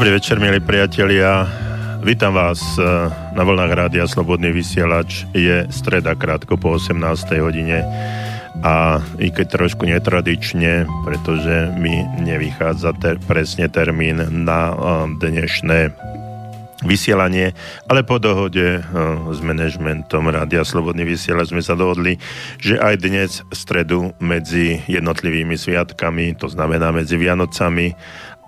Dobrý večer, milí priatelia. Vítam vás eh, na vlnách Rádia Slobodný vysielač. Je streda krátko po 18. hodine a i keď trošku netradične, pretože mi nevychádza ter- presne termín na uh, dnešné vysielanie, ale po dohode uh, s manažmentom Rádia Slobodný vysielač sme sa dohodli, že aj dnes v stredu medzi jednotlivými sviatkami, to znamená medzi Vianocami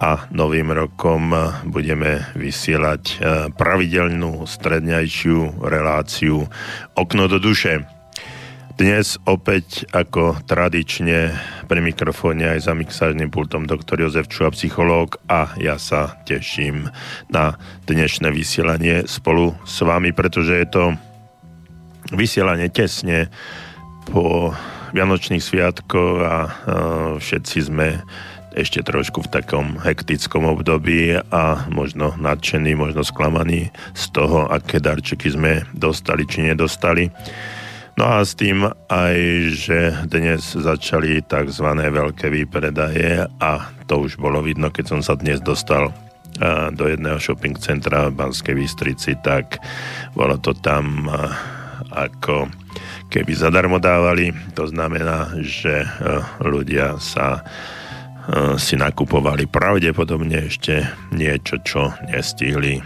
a Novým rokom budeme vysielať e, pravidelnú stredňajšiu reláciu Okno do duše. Dnes opäť ako tradične pri mikrofóne aj za mixážnym pultom doktor Jozef Čuha, psychológ a ja sa teším na dnešné vysielanie spolu s vami, pretože je to vysielanie tesne po Vianočných sviatkoch a uh, všetci sme ešte trošku v takom hektickom období a možno nadšený, možno sklamaný z toho, aké darčeky sme dostali či nedostali. No a s tým aj, že dnes začali tzv. veľké výpredaje a to už bolo vidno, keď som sa dnes dostal do jedného shopping centra v Banskej Bystrici, tak bolo to tam ako keby zadarmo dávali. To znamená, že ľudia sa si nakupovali pravdepodobne ešte niečo, čo nestihli eh,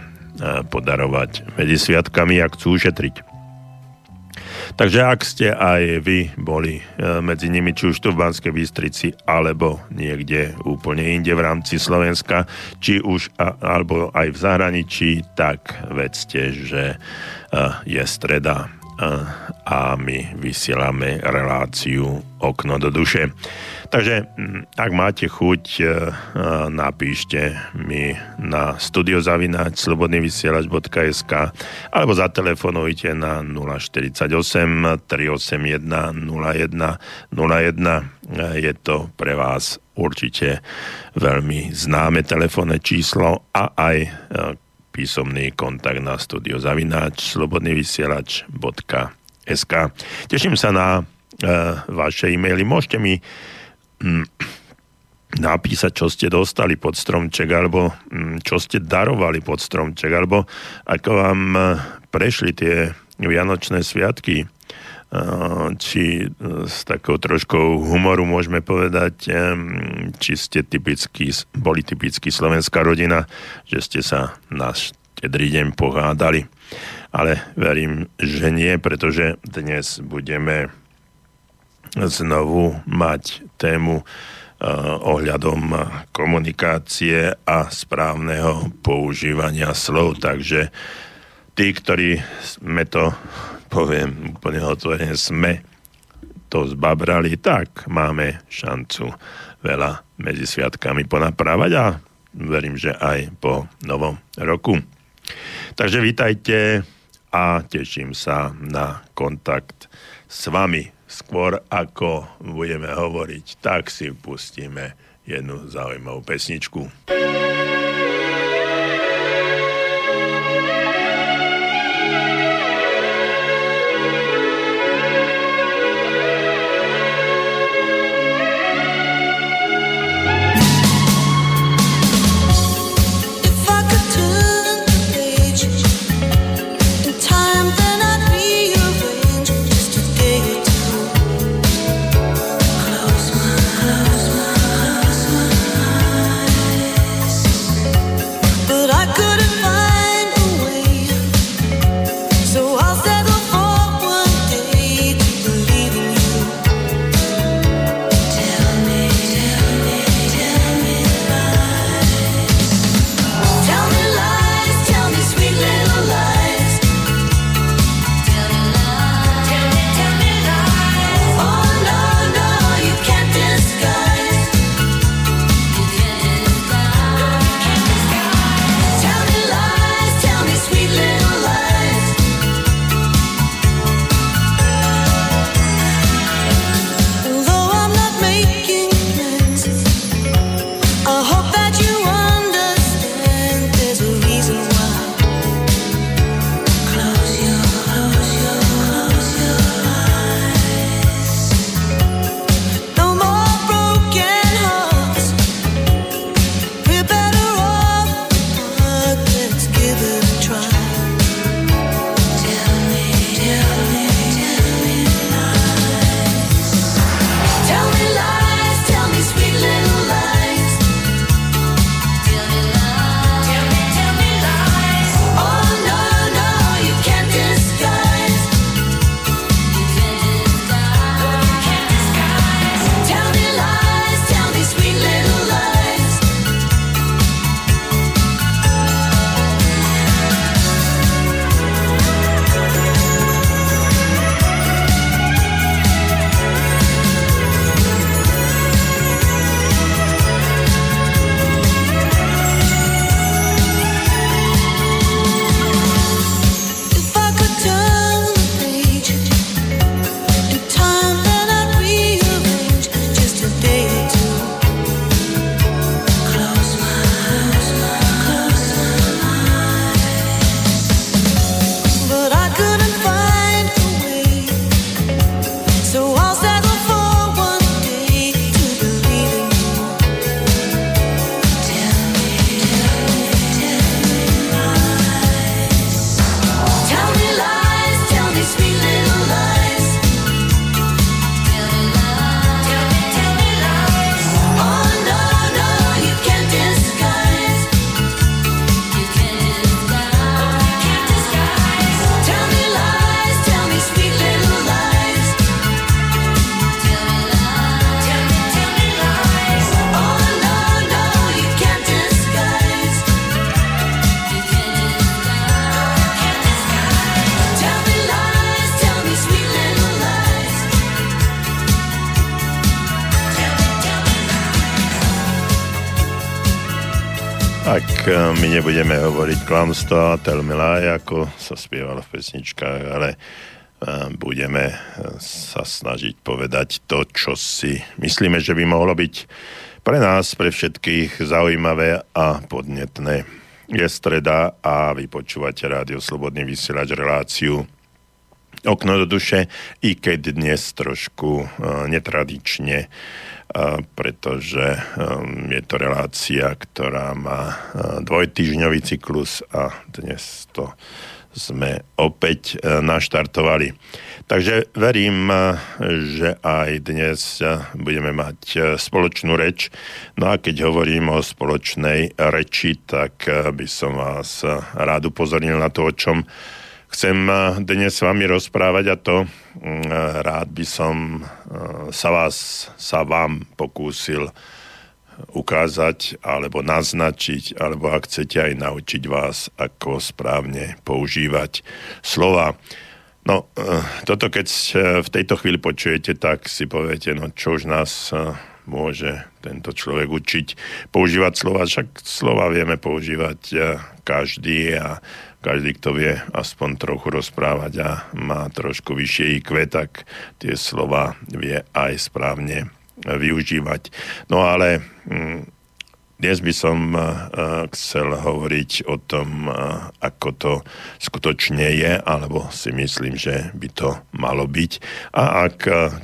podarovať medzi sviatkami, ak chcú ušetriť. Takže ak ste aj vy boli eh, medzi nimi, či už tu v Banskej Bystrici, alebo niekde úplne inde v rámci Slovenska, či už alebo aj v zahraničí, tak vedzte, že je streda a my vysielame reláciu Okno do duše. Takže mm, ak máte chuť, e, e, napíšte mi na studiozavináč slobodnyvysielač.sk alebo zatelefonujte na 048 381 01 01. Je to pre vás určite veľmi známe telefónne číslo a aj e, písomný kontakt na studiozavináč slobodnyvysielač.sk Teším sa na vaše e-maily. Môžete mi Mm, napísať, čo ste dostali pod stromček, alebo mm, čo ste darovali pod stromček, alebo ako vám e, prešli tie Vianočné sviatky, e, či e, s takou troškou humoru môžeme povedať, či ste typický, boli typický slovenská rodina, že ste sa na štedrý deň pohádali. Ale verím, že nie, pretože dnes budeme znovu mať tému eh, ohľadom komunikácie a správneho používania slov. Takže tí, ktorí sme to, poviem úplne otvorene, sme to zbabrali, tak máme šancu veľa medzi sviatkami ponaprávať a verím, že aj po novom roku. Takže vítajte a teším sa na kontakt s vami skôr ako budeme hovoriť, tak si pustíme jednu zaujímavú pesničku. My nebudeme hovoriť klamstvo a telmilá, ako sa spievalo v pesničkách, ale e, budeme e, sa snažiť povedať to, čo si myslíme, že by mohlo byť pre nás, pre všetkých zaujímavé a podnetné. Je streda a vy počúvate Rádio Slobodný vysielač reláciu Okno do duše, i keď dnes trošku netradične pretože um, je to relácia, ktorá má dvojtyžňový cyklus a dnes to sme opäť naštartovali. Takže verím, že aj dnes budeme mať spoločnú reč. No a keď hovorím o spoločnej reči, tak by som vás rád upozornil na to, o čom chcem dnes s vami rozprávať a to mm, rád by som sa vás, sa vám pokúsil ukázať alebo naznačiť, alebo ak chcete aj naučiť vás, ako správne používať slova. No, toto keď v tejto chvíli počujete, tak si poviete, no čo už nás môže tento človek učiť používať slova, však slova vieme používať každý a každý, kto vie aspoň trochu rozprávať a má trošku vyššie IQ, tak tie slova vie aj správne využívať. No ale hm, dnes by som chcel hovoriť o tom, ako to skutočne je, alebo si myslím, že by to malo byť. A ak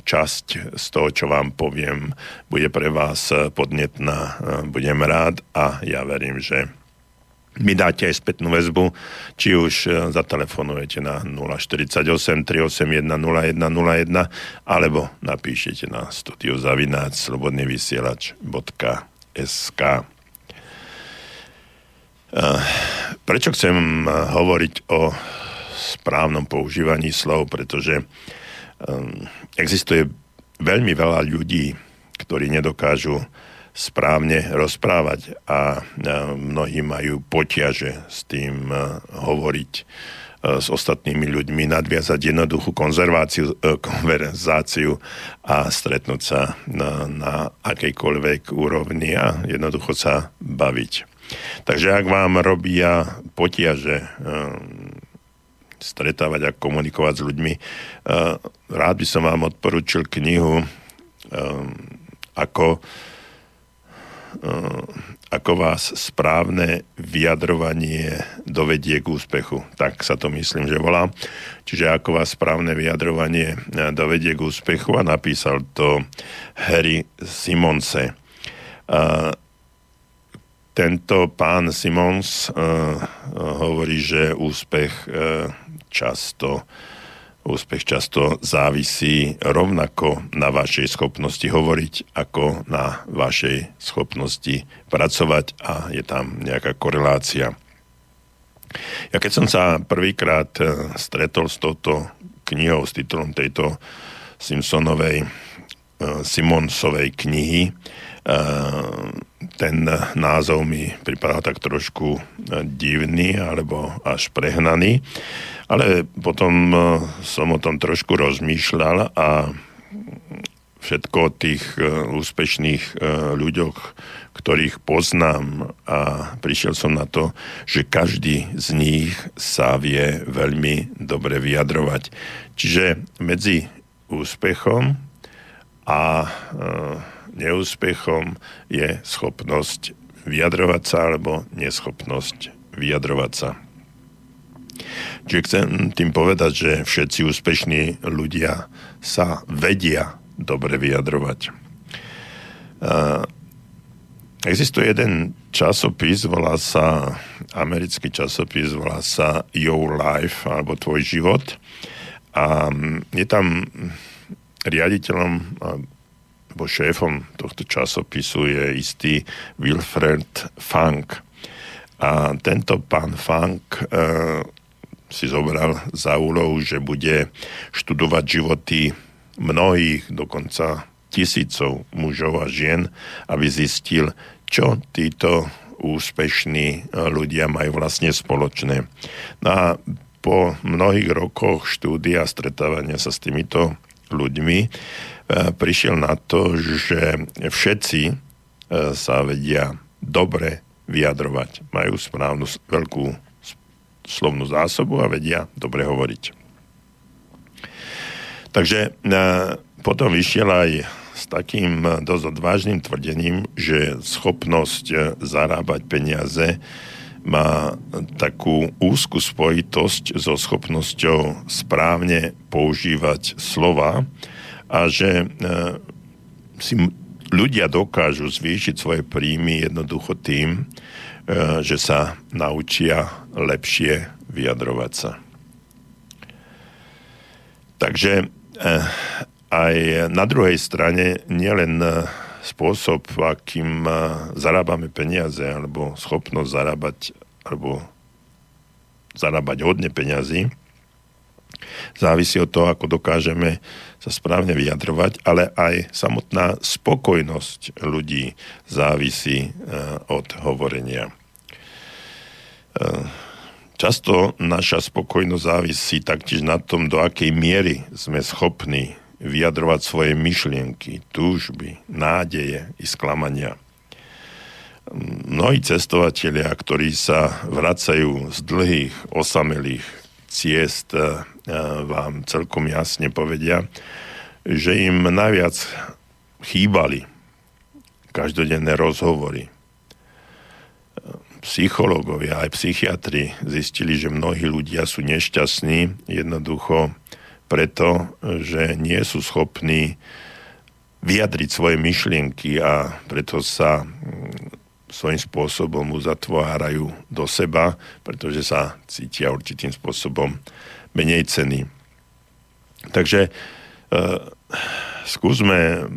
časť z toho, čo vám poviem, bude pre vás podnetná, budem rád a ja verím, že mi dáte aj spätnú väzbu, či už e, zatelefonujete na 048 381 0101 alebo napíšete na studiozavináč slobodnyvysielač.sk e, Prečo chcem e, hovoriť o správnom používaní slov? Pretože existuje veľmi veľa ľudí, ktorí nedokážu správne rozprávať a mnohí majú potiaže s tým hovoriť s ostatnými ľuďmi, nadviazať jednoduchú konzerváciu, e, konverzáciu a stretnúť sa na, na akejkoľvek úrovni a jednoducho sa baviť. Takže ak vám robia potiaže stretávať a komunikovať s ľuďmi, rád by som vám odporúčil knihu ako ako vás správne vyjadrovanie dovedie k úspechu. Tak sa to myslím, že volá. Čiže ako vás správne vyjadrovanie eh, dovedie k úspechu a napísal to Harry Simonse. A tento pán Simons uh, hovorí, že úspech uh, často Úspech často závisí rovnako na vašej schopnosti hovoriť, ako na vašej schopnosti pracovať a je tam nejaká korelácia. Ja keď som sa prvýkrát eh, stretol s touto knihou, s titulom tejto Simpsonovej, eh, Simonsovej knihy, ten názov mi pripadal tak trošku divný alebo až prehnaný. Ale potom e, som o tom trošku rozmýšľal a všetko o tých e, úspešných e, ľuďoch, ktorých poznám a prišiel som na to, že každý z nich sa vie veľmi dobre vyjadrovať. Čiže medzi úspechom a neúspechom je schopnosť vyjadrovať sa alebo neschopnosť vyjadrovať sa. Čiže chcem tým povedať, že všetci úspešní ľudia sa vedia dobre vyjadrovať. Existuje jeden časopis, volá sa, americký časopis, volá sa Your Life, alebo Tvoj život. A je tam riaditeľom alebo šéfom tohto časopisu je istý Wilfred Funk. A tento pán Funk si zobral za úlohu, že bude študovať životy mnohých, dokonca tisícov mužov a žien, aby zistil, čo títo úspešní e, ľudia majú vlastne spoločné. No a po mnohých rokoch štúdia a stretávania sa s týmito ľuďmi e, prišiel na to, že všetci e, sa vedia dobre vyjadrovať. Majú správnu veľkú slovnú zásobu a vedia dobre hovoriť. Takže potom vyšiel aj s takým dosť odvážnym tvrdením, že schopnosť zarábať peniaze má takú úzku spojitosť so schopnosťou správne používať slova a že si ľudia dokážu zvýšiť svoje príjmy jednoducho tým, e, že sa naučia lepšie vyjadrovať sa. Takže e, aj na druhej strane nielen spôsob, akým e, zarábame peniaze, alebo schopnosť zarábať, alebo zarábať hodne peniazy, závisí od toho, ako dokážeme sa správne vyjadrovať, ale aj samotná spokojnosť ľudí závisí e, od hovorenia. E, často naša spokojnosť závisí taktiež na tom, do akej miery sme schopní vyjadrovať svoje myšlienky, túžby, nádeje i sklamania. Mnohí cestovatelia, ktorí sa vracajú z dlhých, osamelých ciest, e, vám celkom jasne povedia, že im najviac chýbali každodenné rozhovory. Psychológovia aj psychiatri zistili, že mnohí ľudia sú nešťastní jednoducho preto, že nie sú schopní vyjadriť svoje myšlienky a preto sa mm, svojím spôsobom uzatvárajú do seba, pretože sa cítia určitým spôsobom menej ceny. Takže e, skúsme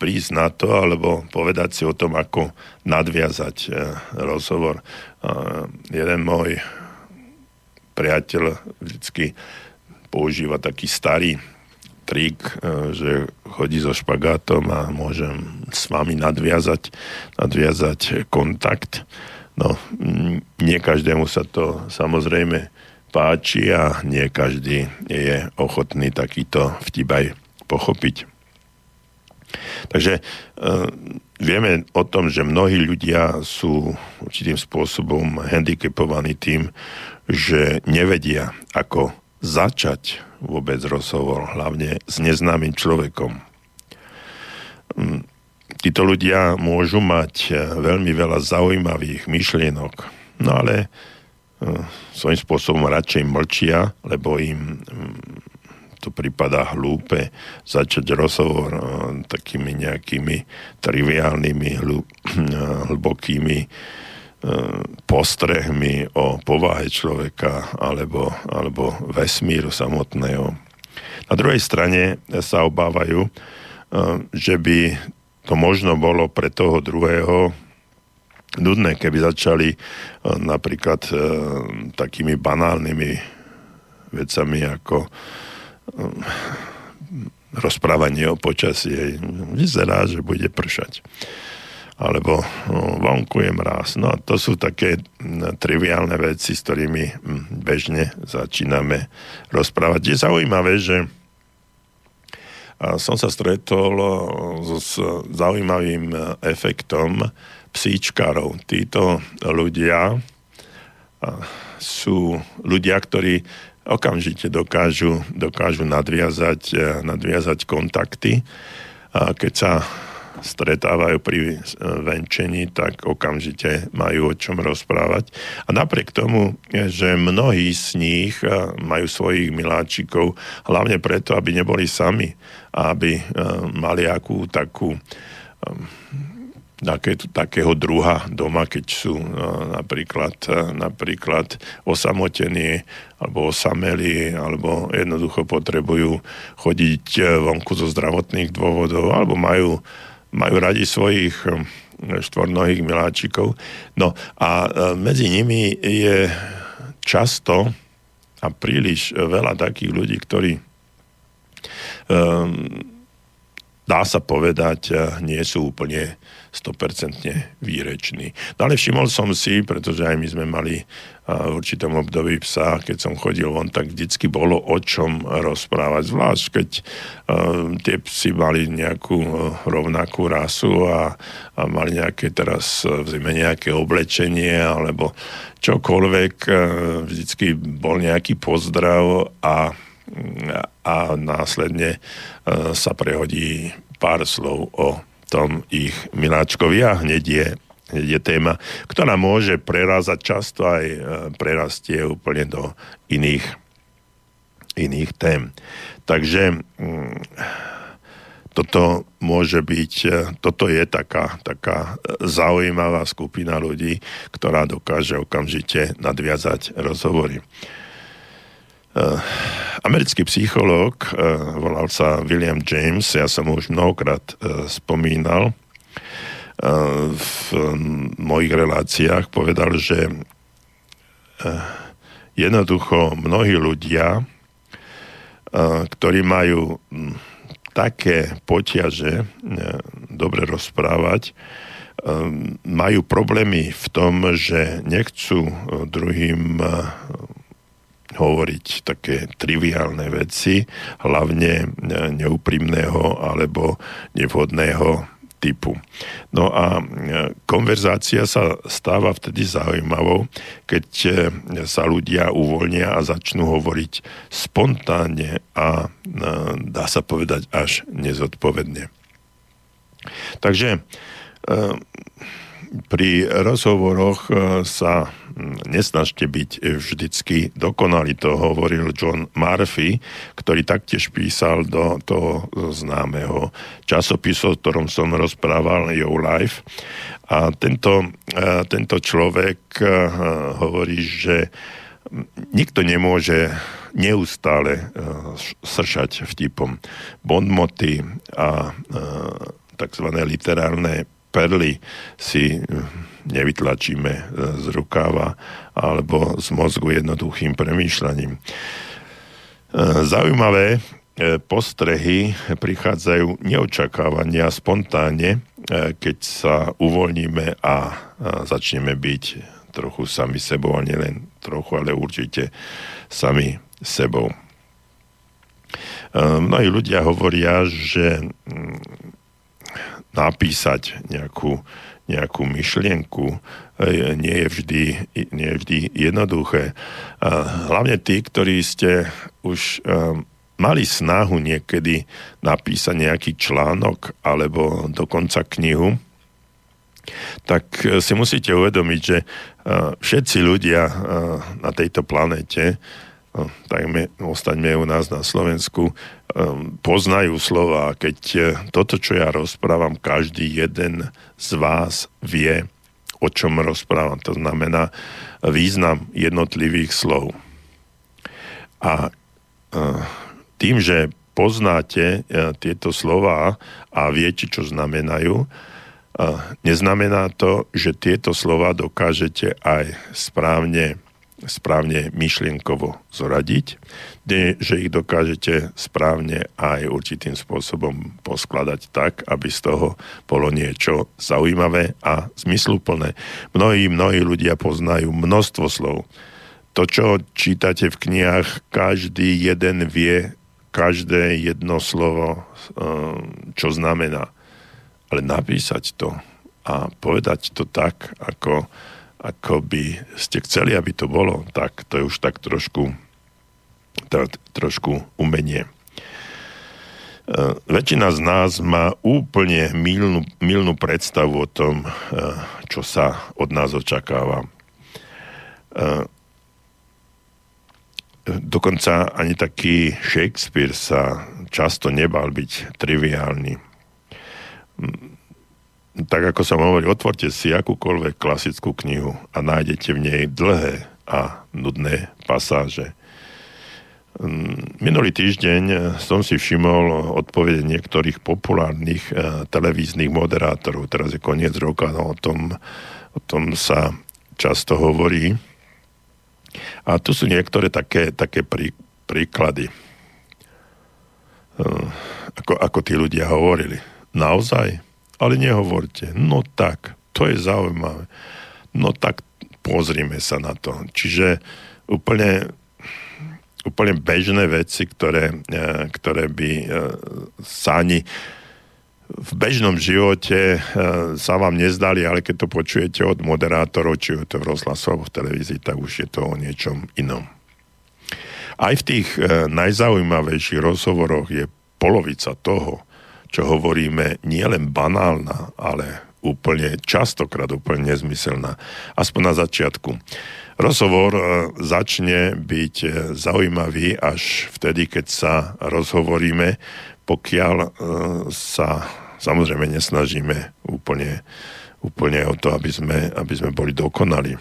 prísť na to, alebo povedať si o tom, ako nadviazať e, rozhovor. E, jeden môj priateľ vždycky používa taký starý trik, e, že chodí so špagátom a môžem s vami nadviazať, nadviazať kontakt. No, nie každému sa to samozrejme páči a nie každý je ochotný takýto vtip aj pochopiť. Takže e, vieme o tom, že mnohí ľudia sú určitým spôsobom handicapovaní tým, že nevedia, ako začať vôbec rozhovor, hlavne s neznámym človekom. Mm, títo ľudia môžu mať veľmi veľa zaujímavých myšlienok, no ale svojím spôsobom radšej mlčia, lebo im mm, to prípada hlúpe začať rozhovor eh, takými nejakými triviálnymi, hlbokými eh, postrehmi o povahe človeka alebo, alebo vesmíru samotného. Na druhej strane sa obávajú, eh, že by to možno bolo pre toho druhého nudné, keby začali e, napríklad e, takými banálnymi vecami ako e, rozprávanie o počasí. Vyzerá, že bude pršať. Alebo vonku je mráz. No to sú také triviálne veci, s ktorými bežne začíname rozprávať. Je zaujímavé, že som sa stretol s zaujímavým efektom, psíčkarov. Títo ľudia sú ľudia, ktorí okamžite dokážu, dokážu nadviazať, e, nadviazať kontakty. A keď sa stretávajú pri e, venčení, tak okamžite majú o čom rozprávať. A napriek tomu, že mnohí z nich e, majú svojich miláčikov, hlavne preto, aby neboli sami, aby mali akú takú také, takého druha doma, keď sú no, napríklad, e, napríklad osamotení alebo osamelí, alebo jednoducho potrebujú chodiť e, vonku zo zdravotných dôvodov, alebo majú, majú radi svojich e, štvornohých miláčikov. No a medzi nimi je často a príliš veľa takých ľudí, ktorí um, dá sa povedať, nie sú úplne 100% výreční. No ale všimol som si, pretože aj my sme mali v určitom období psa, keď som chodil von, tak vždycky bolo o čom rozprávať. Zvlášť, keď tie psy mali nejakú uh, rovnakú rasu a, a mali nejaké teraz v zime nejaké oblečenie alebo čokoľvek, uh, vždycky bol nejaký pozdrav a, a následne sa prehodí pár slov o tom ich miláčkovi a hneď je, hneď je téma, ktorá môže prerázať často aj e, prerastie úplne do iných, iných tém. Takže mm, toto môže byť, e, toto je taká, taká zaujímavá skupina ľudí, ktorá dokáže okamžite nadviazať rozhovory. Uh, americký psychológ, uh, volal sa William James, ja som ho už mnohokrát uh, spomínal. V mojich reláciách, povedal, že jednoducho mnohí ľudia, ktorí majú také poťaže dobre rozprávať, majú problémy v tom, že nechcú druhým hovoriť také triviálne veci, hlavne e, neúprimného alebo nevhodného typu. No a e, konverzácia sa stáva vtedy zaujímavou, keď e, sa ľudia uvoľnia a začnú hovoriť spontánne a dá sa povedať až nezodpovedne. Takže pri rozhovoroch sa nesnažte byť vždycky dokonalý, to hovoril John Murphy, ktorý taktiež písal do toho známeho časopisu, o ktorom som rozprával, Your Life. A tento, e, tento človek e, hovorí, že nikto nemôže neustále e, sršať vtipom. Bondmoty a tzv. literárne perly si nevytlačíme e, z rukáva alebo z mozgu jednoduchým premýšľaním. E, zaujímavé postrehy prichádzajú neočakávania spontánne, keď sa uvoľníme a začneme byť trochu sami sebou, a nielen trochu, ale určite sami sebou. Mnohí ľudia hovoria, že mm, napísať nejakú nejakú myšlienku nie je vždy, nie je vždy jednoduché. Hlavne tí, ktorí ste už um, mali snahu niekedy napísať nejaký článok alebo dokonca knihu, tak e, si musíte uvedomiť, že e, všetci ľudia e, na tejto planete No, tak my, ostaňme u nás na Slovensku, um, poznajú slova. Keď uh, toto, čo ja rozprávam, každý jeden z vás vie, o čom rozprávam. To znamená význam jednotlivých slov. A uh, tým, že poznáte uh, tieto slova a viete, čo znamenajú, neznamená to, že tieto slova dokážete aj správne správne myšlienkovo zoradiť, že ich dokážete správne aj určitým spôsobom poskladať tak, aby z toho bolo niečo zaujímavé a zmysluplné. Mnohí, mnohí ľudia poznajú množstvo slov. To, čo čítate v knihách, každý jeden vie každé jedno slovo, ehm, čo znamená. Ale napísať to a povedať to tak, ako ako by ste chceli, aby to bolo, tak to je už tak trošku, to, trošku umenie. Uh, väčšina z nás má úplne milnú, milnú predstavu o tom, uh, čo sa od nás očakáva. Uh, dokonca ani taký Shakespeare sa často nebal byť triviálny tak ako som hovoril, otvorte si akúkoľvek klasickú knihu a nájdete v nej dlhé a nudné pasáže. Mm, minulý týždeň som si všimol odpovede niektorých populárnych eh, televíznych moderátorov. Teraz je koniec roka, no o tom, o tom sa často hovorí. A tu sú niektoré také, také prí, príklady. Eh, ako, ako tí ľudia hovorili. Naozaj? Ale nehovorte. No tak, to je zaujímavé. No tak pozrime sa na to. Čiže úplne, úplne bežné veci, ktoré, e, ktoré by e, sa ani v bežnom živote e, sa vám nezdali, ale keď to počujete od moderátorov, či je to v rozhlasu alebo v televízii, tak už je to o niečom inom. Aj v tých najzaujímavejších rozhovoroch je polovica toho, čo hovoríme, nie len banálna, ale úplne častokrát úplne nezmyselná. Aspoň na začiatku. Rozhovor e, začne byť e, zaujímavý až vtedy, keď sa rozhovoríme, pokiaľ e, sa samozrejme nesnažíme úplne, úplne o to, aby sme, aby sme boli dokonali.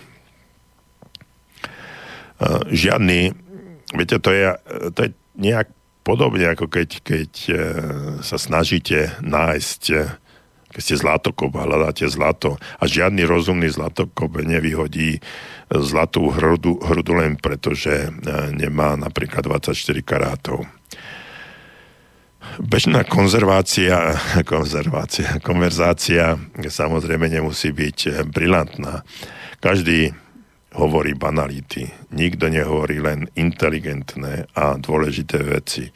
Žiadny, viete, to je, to je nejak podobne, ako keď, keď sa snažíte nájsť keď ste zlatokop a hľadáte zlato a žiadny rozumný zlatokop nevyhodí zlatú hrudu, hrudu len preto, že e, nemá napríklad 24 karátov. Bežná konzervácia, konzervácia, konverzácia samozrejme nemusí byť brilantná. Každý hovorí banality. Nikto nehovorí len inteligentné a dôležité veci.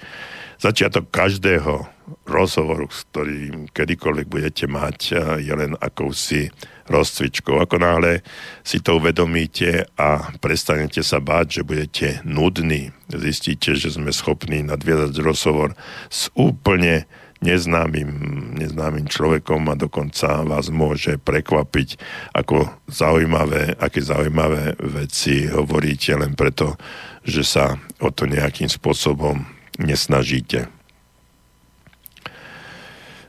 Začiatok každého rozhovoru, s ktorým kedykoľvek budete mať, je len akousi rozcvičkou. Ako náhle si to uvedomíte a prestanete sa báť, že budete nudní, zistíte, že sme schopní nadviazať rozhovor s úplne neznámym, neznámym človekom a dokonca vás môže prekvapiť, ako zaujímavé, aké zaujímavé veci hovoríte len preto, že sa o to nejakým spôsobom nesnažíte.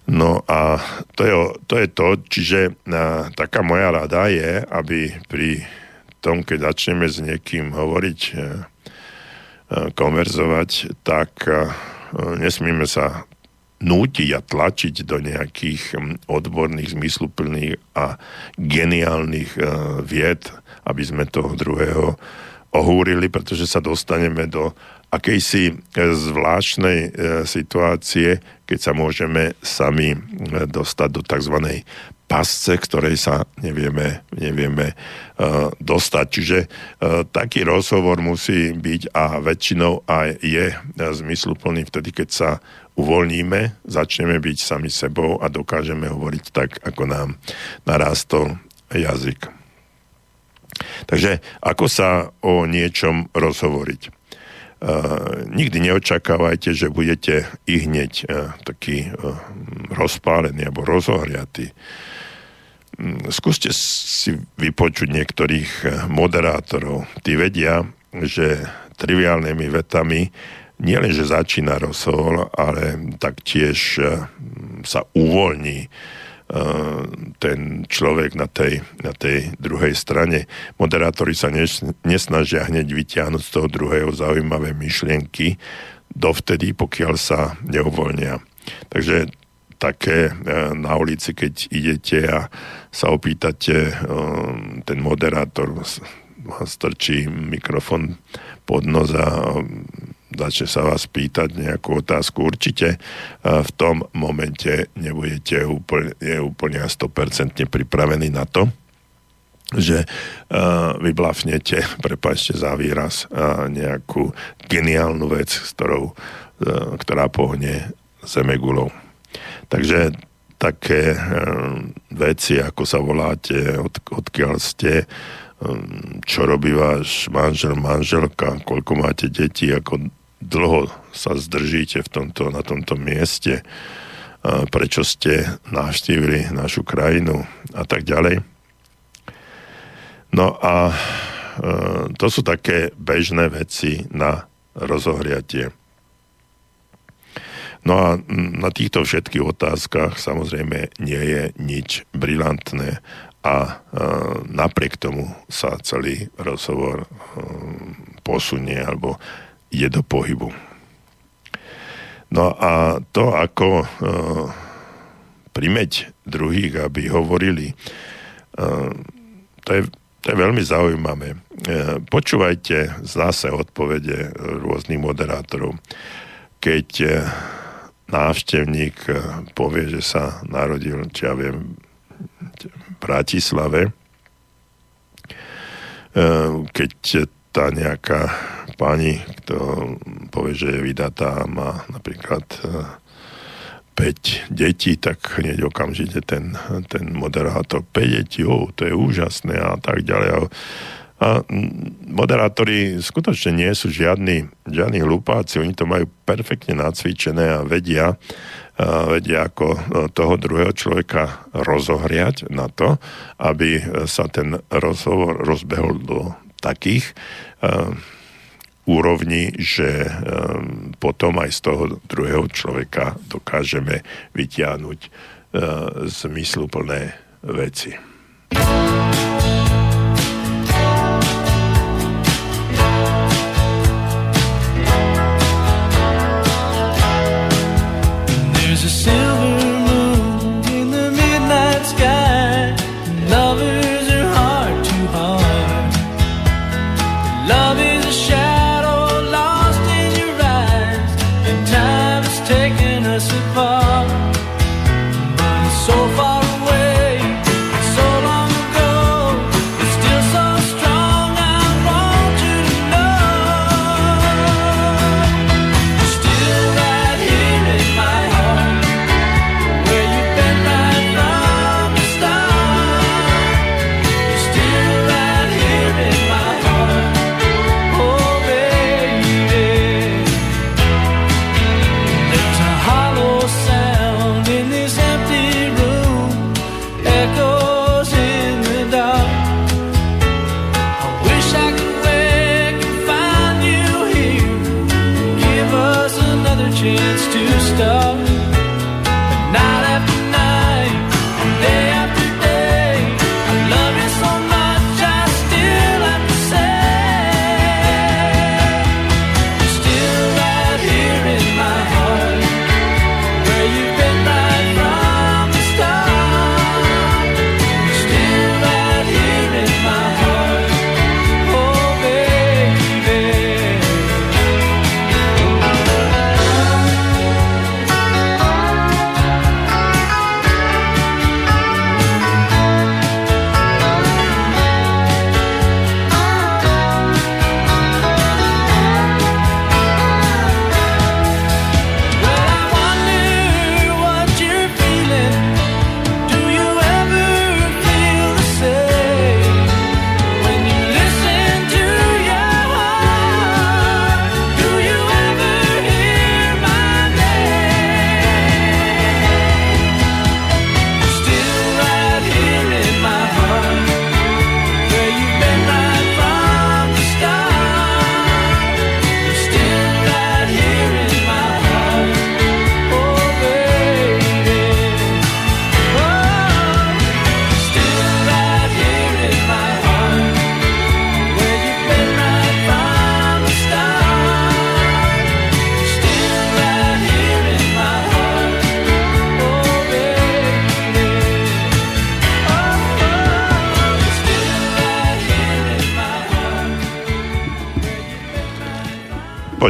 No a to je, to, je to, čiže a, taká moja rada je, aby pri tom, keď začneme s niekým hovoriť, a, a, konverzovať, tak a, nesmíme sa nútiť a tlačiť do nejakých odborných, zmysluplných a geniálnych vied, aby sme toho druhého ohúrili, pretože sa dostaneme do akejsi e, zvláštnej e, situácie, keď sa môžeme sami e, dostať do tzv. pasce, ktorej sa nevieme, nevieme dostať. Čiže taký rozhovor musí byť a väčšinou aj je zmysluplný vtedy, keď sa uvoľníme, začneme byť sami sebou a dokážeme hovoriť tak, ako nám narástol jazyk. Takže ako sa o niečom rozhovoriť? Uh, nikdy neočakávajte, že budete i hneď uh, taký uh, rozpálený alebo rozohriatý. Um, skúste si vypočuť niektorých moderátorov. Tí vedia, že triviálnymi vetami nielen, že začína rozhovor, ale taktiež sa uvoľní ten človek na tej, na tej druhej strane. Moderátori sa nesnažia hneď vyťahnuť z toho druhého zaujímavé myšlienky dovtedy, pokiaľ sa neuvoľnia. Takže také e, na ulici, keď idete a sa opýtate, e, ten moderátor strčí mikrofon pod nos a začne sa vás pýtať nejakú otázku, určite v tom momente nebudete úplne, úplne 100% pripravení na to, že uh, vyblafnete, prepáčte za výraz, uh, nejakú geniálnu vec, s ktorou, ktorá pohne zemegulou. Takže také veci, ako sa voláte, od, odkiaľ ste, čo robí váš manžel, manželka, koľko máte detí, ako dlho sa zdržíte v tomto, na tomto mieste, prečo ste navštívili našu krajinu a tak ďalej. No a e, to sú také bežné veci na rozohriatie. No a na týchto všetkých otázkach samozrejme nie je nič brilantné a e, napriek tomu sa celý rozhovor e, posunie alebo ide do pohybu. No a to, ako uh, primeť druhých, aby hovorili, uh, to, je, to je veľmi zaujímavé. Uh, počúvajte zase odpovede rôznych moderátorov. Keď návštevník povie, že sa narodil, či ja viem, v Bratislave, keď tá nejaká pani, kto povie, že je vydatá a má napríklad 5 detí, tak hneď okamžite ten, ten moderátor 5 detí, oh, to je úžasné a tak ďalej. A moderátori skutočne nie sú žiadni, žiadni hlupáci, oni to majú perfektne nacvičené a vedia, a vedia ako toho druhého človeka rozohriať na to, aby sa ten rozhovor rozbehol do takých úrovni, že um, potom aj z toho druhého človeka dokážeme vytiahnuť uh, zmysluplné veci.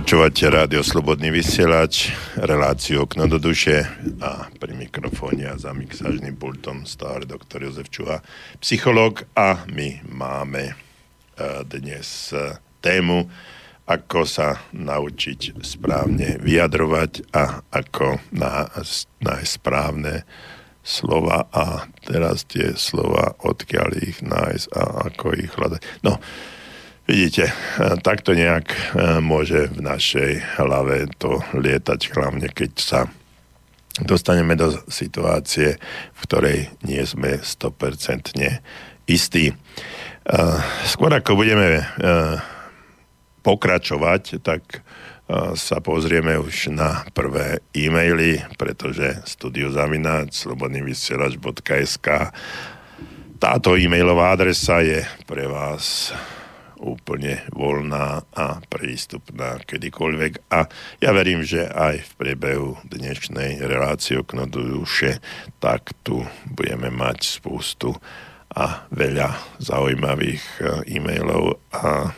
Počúvate rádio Slobodný vysielač, reláciu Okno do duše a pri mikrofóne a za mixážnym pultom stále doktor Jozef Čuha, psychológ a my máme e, dnes e, tému, ako sa naučiť správne vyjadrovať a ako nájsť správne slova a teraz tie slova, odkiaľ ich nájsť a ako ich hľadať. No, Vidíte, takto nejak eh, môže v našej hlave to lietať, hlavne keď sa dostaneme do situácie, v ktorej nie sme 100% istí. Eh, skôr ako budeme pokračovať, tak sa pozrieme už na prvé e-maily, pretože studiozavináč slobodnyvysielač.sk táto e-mailová adresa je pre vás úplne voľná a prístupná kedykoľvek. A ja verím, že aj v priebehu dnešnej relácie okno do duše, tak tu budeme mať spústu a veľa zaujímavých e, e-mailov a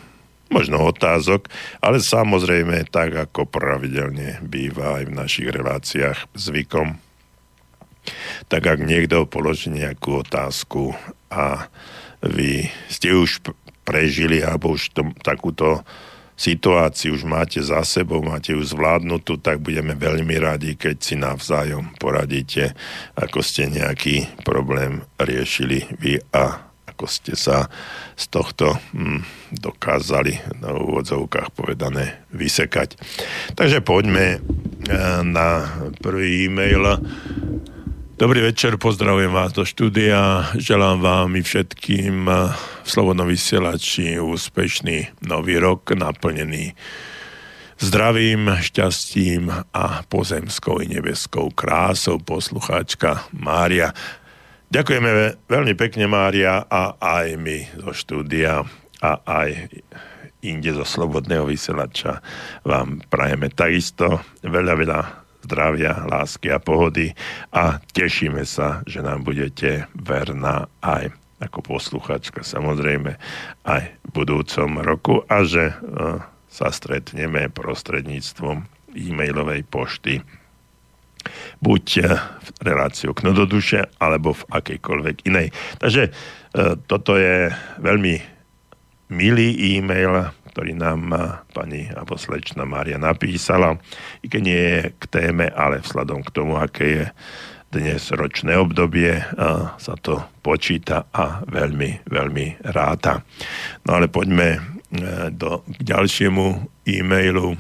možno otázok, ale samozrejme tak, ako pravidelne býva aj v našich reláciách zvykom. Tak ak niekto položí nejakú otázku a vy ste už prežili alebo už tom, takúto situáciu už máte za sebou, máte ju zvládnutú, tak budeme veľmi radi, keď si navzájom poradíte, ako ste nejaký problém riešili vy a ako ste sa z tohto hm, dokázali na úvodzovkách povedané vysekať. Takže poďme eh, na prvý e-mail. Dobrý večer, pozdravujem vás do štúdia, želám vám i všetkým v Slobodnom vysielači úspešný nový rok naplnený zdravím, šťastím a pozemskou i nebeskou krásou poslucháčka Mária. Ďakujeme veľmi pekne Mária a aj my zo štúdia a aj inde zo Slobodného vysielača vám prajeme takisto veľa, veľa zdravia, lásky a pohody. A tešíme sa, že nám budete verná aj ako posluchačka samozrejme aj v budúcom roku a že uh, sa stretneme prostredníctvom e-mailovej pošty. Buď v reláciu k duše, alebo v akejkoľvek inej. Takže uh, toto je veľmi milý e-mail, ktorý nám pani alebo slečna Mária napísala, i keď nie je k téme, ale vzhľadom k tomu, aké je dnes ročné obdobie, sa to počíta a veľmi, veľmi ráta. No ale poďme e, do, k ďalšiemu e-mailu.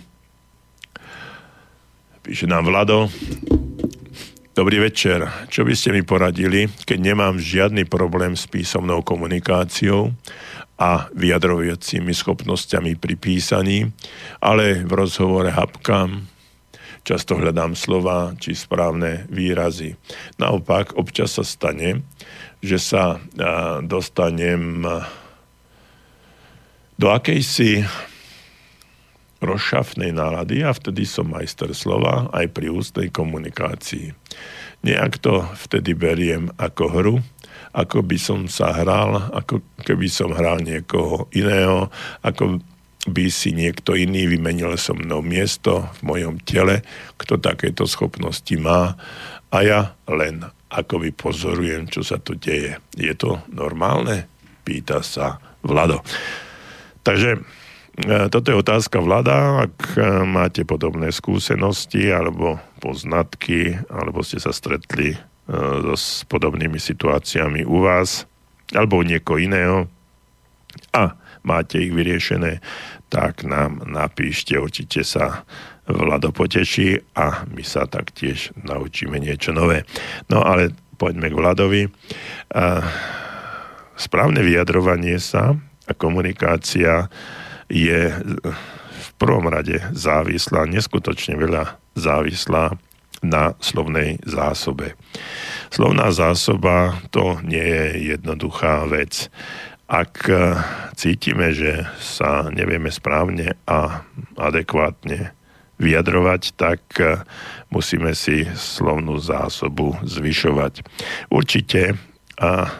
Píše nám Vlado. Dobrý večer. Čo by ste mi poradili, keď nemám žiadny problém s písomnou komunikáciou a vyjadrovacími schopnosťami pri písaní, ale v rozhovore hapkám, často hľadám slova či správne výrazy. Naopak, občas sa stane, že sa dostanem do akejsi rozšafnej nálady a vtedy som majster slova aj pri ústnej komunikácii. Nejak to vtedy beriem ako hru, ako by som sa hral, ako keby som hral niekoho iného, ako by si niekto iný vymenil so mnou miesto v mojom tele, kto takéto schopnosti má a ja len ako pozorujem, čo sa tu deje. Je to normálne? Pýta sa Vlado. Takže e, toto je otázka Vlada. Ak e, máte podobné skúsenosti alebo poznatky, alebo ste sa stretli s podobnými situáciami u vás alebo u niekoho iného a máte ich vyriešené, tak nám napíšte, určite sa Vlado poteší a my sa taktiež naučíme niečo nové. No ale poďme k Vladovi. Správne vyjadrovanie sa a komunikácia je v prvom rade závislá, neskutočne veľa závislá na slovnej zásobe. Slovná zásoba to nie je jednoduchá vec. Ak e, cítime, že sa nevieme správne a adekvátne vyjadrovať, tak e, musíme si slovnú zásobu zvyšovať. Určite, a e,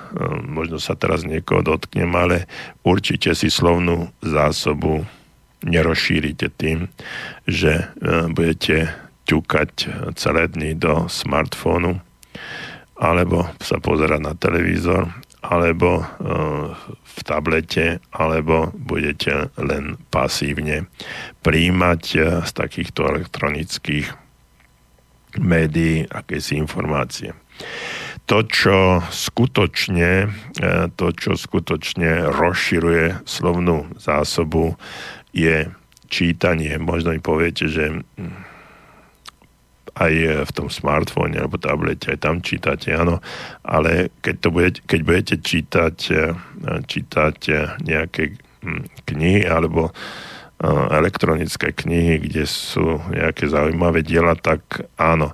možno sa teraz niekoho dotknem, ale určite si slovnú zásobu nerozšírite tým, že budete ťukať celé dny do smartfónu, alebo sa pozerať na televízor, alebo e, v tablete, alebo budete len pasívne príjmať e, z takýchto elektronických médií akési informácie. To, čo skutočne, e, to, čo skutočne rozširuje slovnú zásobu, je čítanie. Možno mi poviete, že aj v tom smartfóne alebo tablete, aj tam čítate, áno, ale keď, to budete, keď budete čítať, e, čítať e, nejaké hm, knihy alebo e, elektronické knihy, kde sú nejaké zaujímavé diela, tak áno.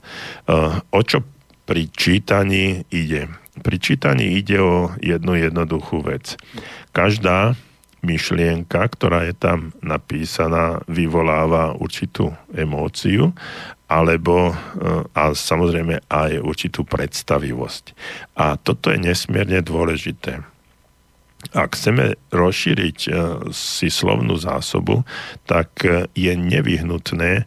O čo pri čítaní ide? Pri čítaní ide o jednu jednoduchú vec. Každá myšlienka, ktorá je tam napísaná, vyvoláva určitú emóciu alebo e, a samozrejme aj určitú predstavivosť. A toto je nesmierne dôležité. ak chceme rozšíriť si slovnú zásobu, tak je nevyhnutné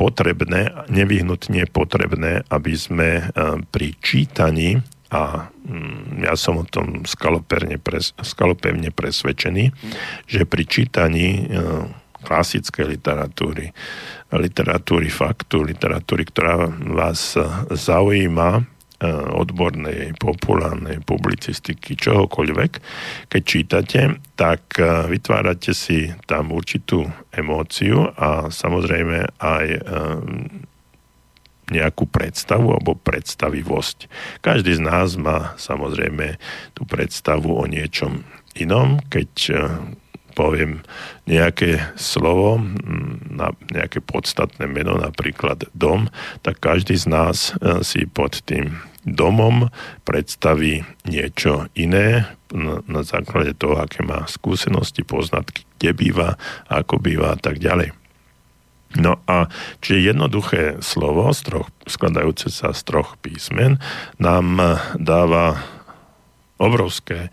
potrebné, nevyhnutne potrebné, aby sme pri čítaní a mm, ja som o tom skalopevne, pres, skalopevne presvedčený, že pri čítaní e, klasickej literatúry, literatúry faktu, literatúry, ktorá vás zaujíma, e, odbornej, populárnej publicistiky, čohokoľvek, keď čítate, tak e, vytvárate si tam určitú emóciu a samozrejme aj nejakú predstavu alebo predstavivosť. Každý z nás má samozrejme tú predstavu o niečom inom, keď poviem nejaké slovo, na nejaké podstatné meno, napríklad dom, tak každý z nás eh, si pod tým domom predstaví niečo iné na, základe toho, aké má skúsenosti, poznatky, kde býva, ako býva a tak ďalej. No a čiže jednoduché slovo, skladajúce sa z troch písmen, nám dáva obrovské,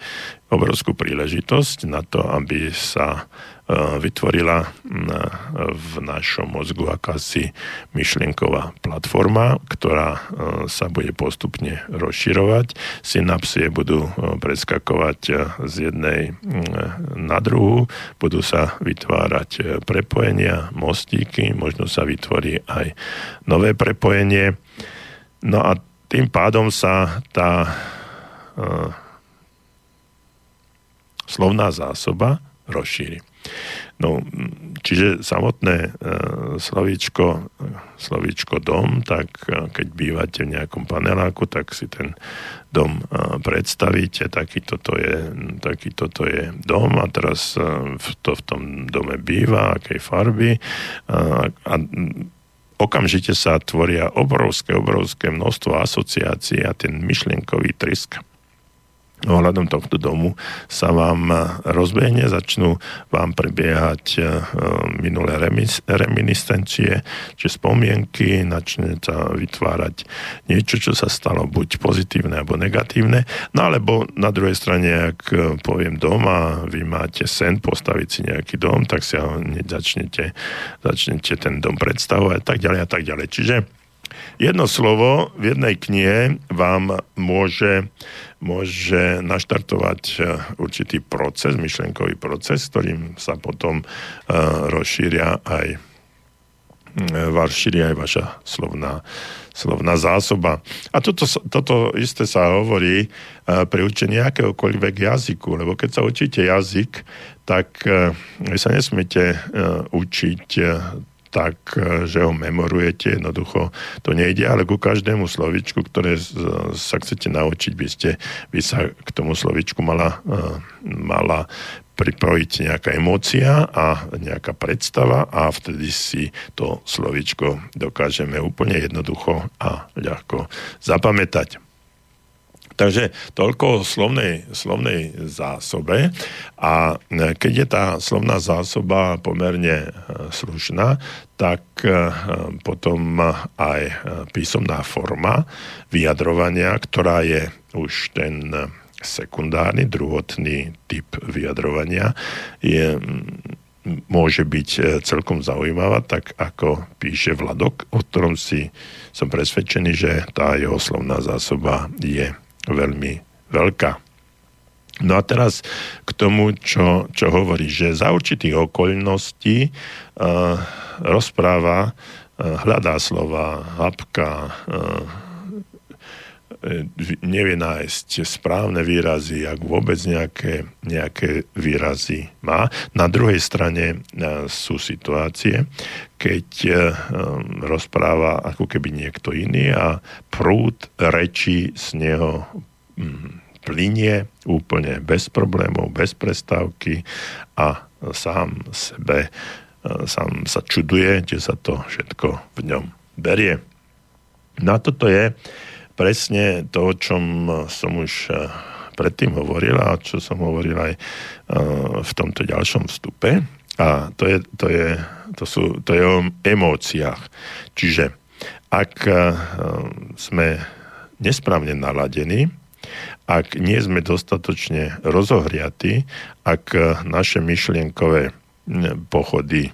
obrovskú príležitosť na to, aby sa E, vytvorila v našom mozgu akási myšlienková platforma, ktorá e, sa bude postupne rozširovať. Synapsie budú e, preskakovať z jednej na druhú, budú sa vytvárať prepojenia, mostíky, možno sa vytvorí aj nové prepojenie. No a tým pádom sa tá slovná zásoba rozšíri. No, čiže samotné e, slovíčko, slovíčko dom, tak e, keď bývate v nejakom paneláku, tak si ten dom e, predstavíte, taký toto je, taký toto je dom a teraz to v tom dome býva, akej farby a, a okamžite sa tvoria obrovské, obrovské množstvo asociácií a ten myšlienkový trisk ohľadom tohto domu sa vám rozbehne, začnú vám prebiehať e, minulé reminiscencie, či spomienky, začne sa vytvárať niečo, čo sa stalo buď pozitívne alebo negatívne, no alebo na druhej strane, ak poviem dom a vy máte sen postaviť si nejaký dom, tak si ho začnete, začnete ten dom predstavovať a tak ďalej a tak ďalej. Čiže jedno slovo v jednej knihe vám môže môže naštartovať e, určitý proces, myšlenkový proces, ktorým sa potom e, rozšíria aj e, rozšíri aj vaša slovná, slovná zásoba. A toto, toto isté sa hovorí pri učení akéhokoľvek jazyku, lebo keď sa učíte jazyk, tak sa nesmiete učiť tak, e, že ho memorujete, jednoducho to nejde, ale ku každému slovičku, ktoré sa chcete naučiť, by, ste, by sa k tomu slovičku mala, e, mala pripojiť nejaká emócia a nejaká predstava a vtedy si to slovičko dokážeme úplne jednoducho a ľahko zapamätať. Takže toľko o slovnej, slovnej zásobe. A e, keď je tá slovná zásoba pomerne e, slušná, tak e, potom aj písomná forma vyjadrovania, ktorá je už ten sekundárny, druhotný typ vyjadrovania, je, môže byť celkom zaujímavá, tak ako píše Vladok, o ktorom si som presvedčený, že tá jeho slovná zásoba je veľmi veľká. No a teraz k tomu, čo, čo hovorí, že za určitých okolností uh, rozpráva, uh, hľadá slova, hapka, uh, nevie nájsť správne výrazy, ak vôbec nejaké, nejaké výrazy má. Na druhej strane sú situácie, keď rozpráva ako keby niekto iný a prúd rečí z neho mm, plinie úplne bez problémov, bez prestávky a sám sebe sám sa čuduje, kde sa to všetko v ňom berie. Na toto je presne to, o čom som už eh, predtým hovoril a čo som hovoril aj eh, v tomto ďalšom vstupe. A to je, to je, to sú, to je o emóciách. Čiže ak eh, sme nesprávne naladení, Ak nie sme dostatočne rozohriatí, ak naše myšlienkové pochody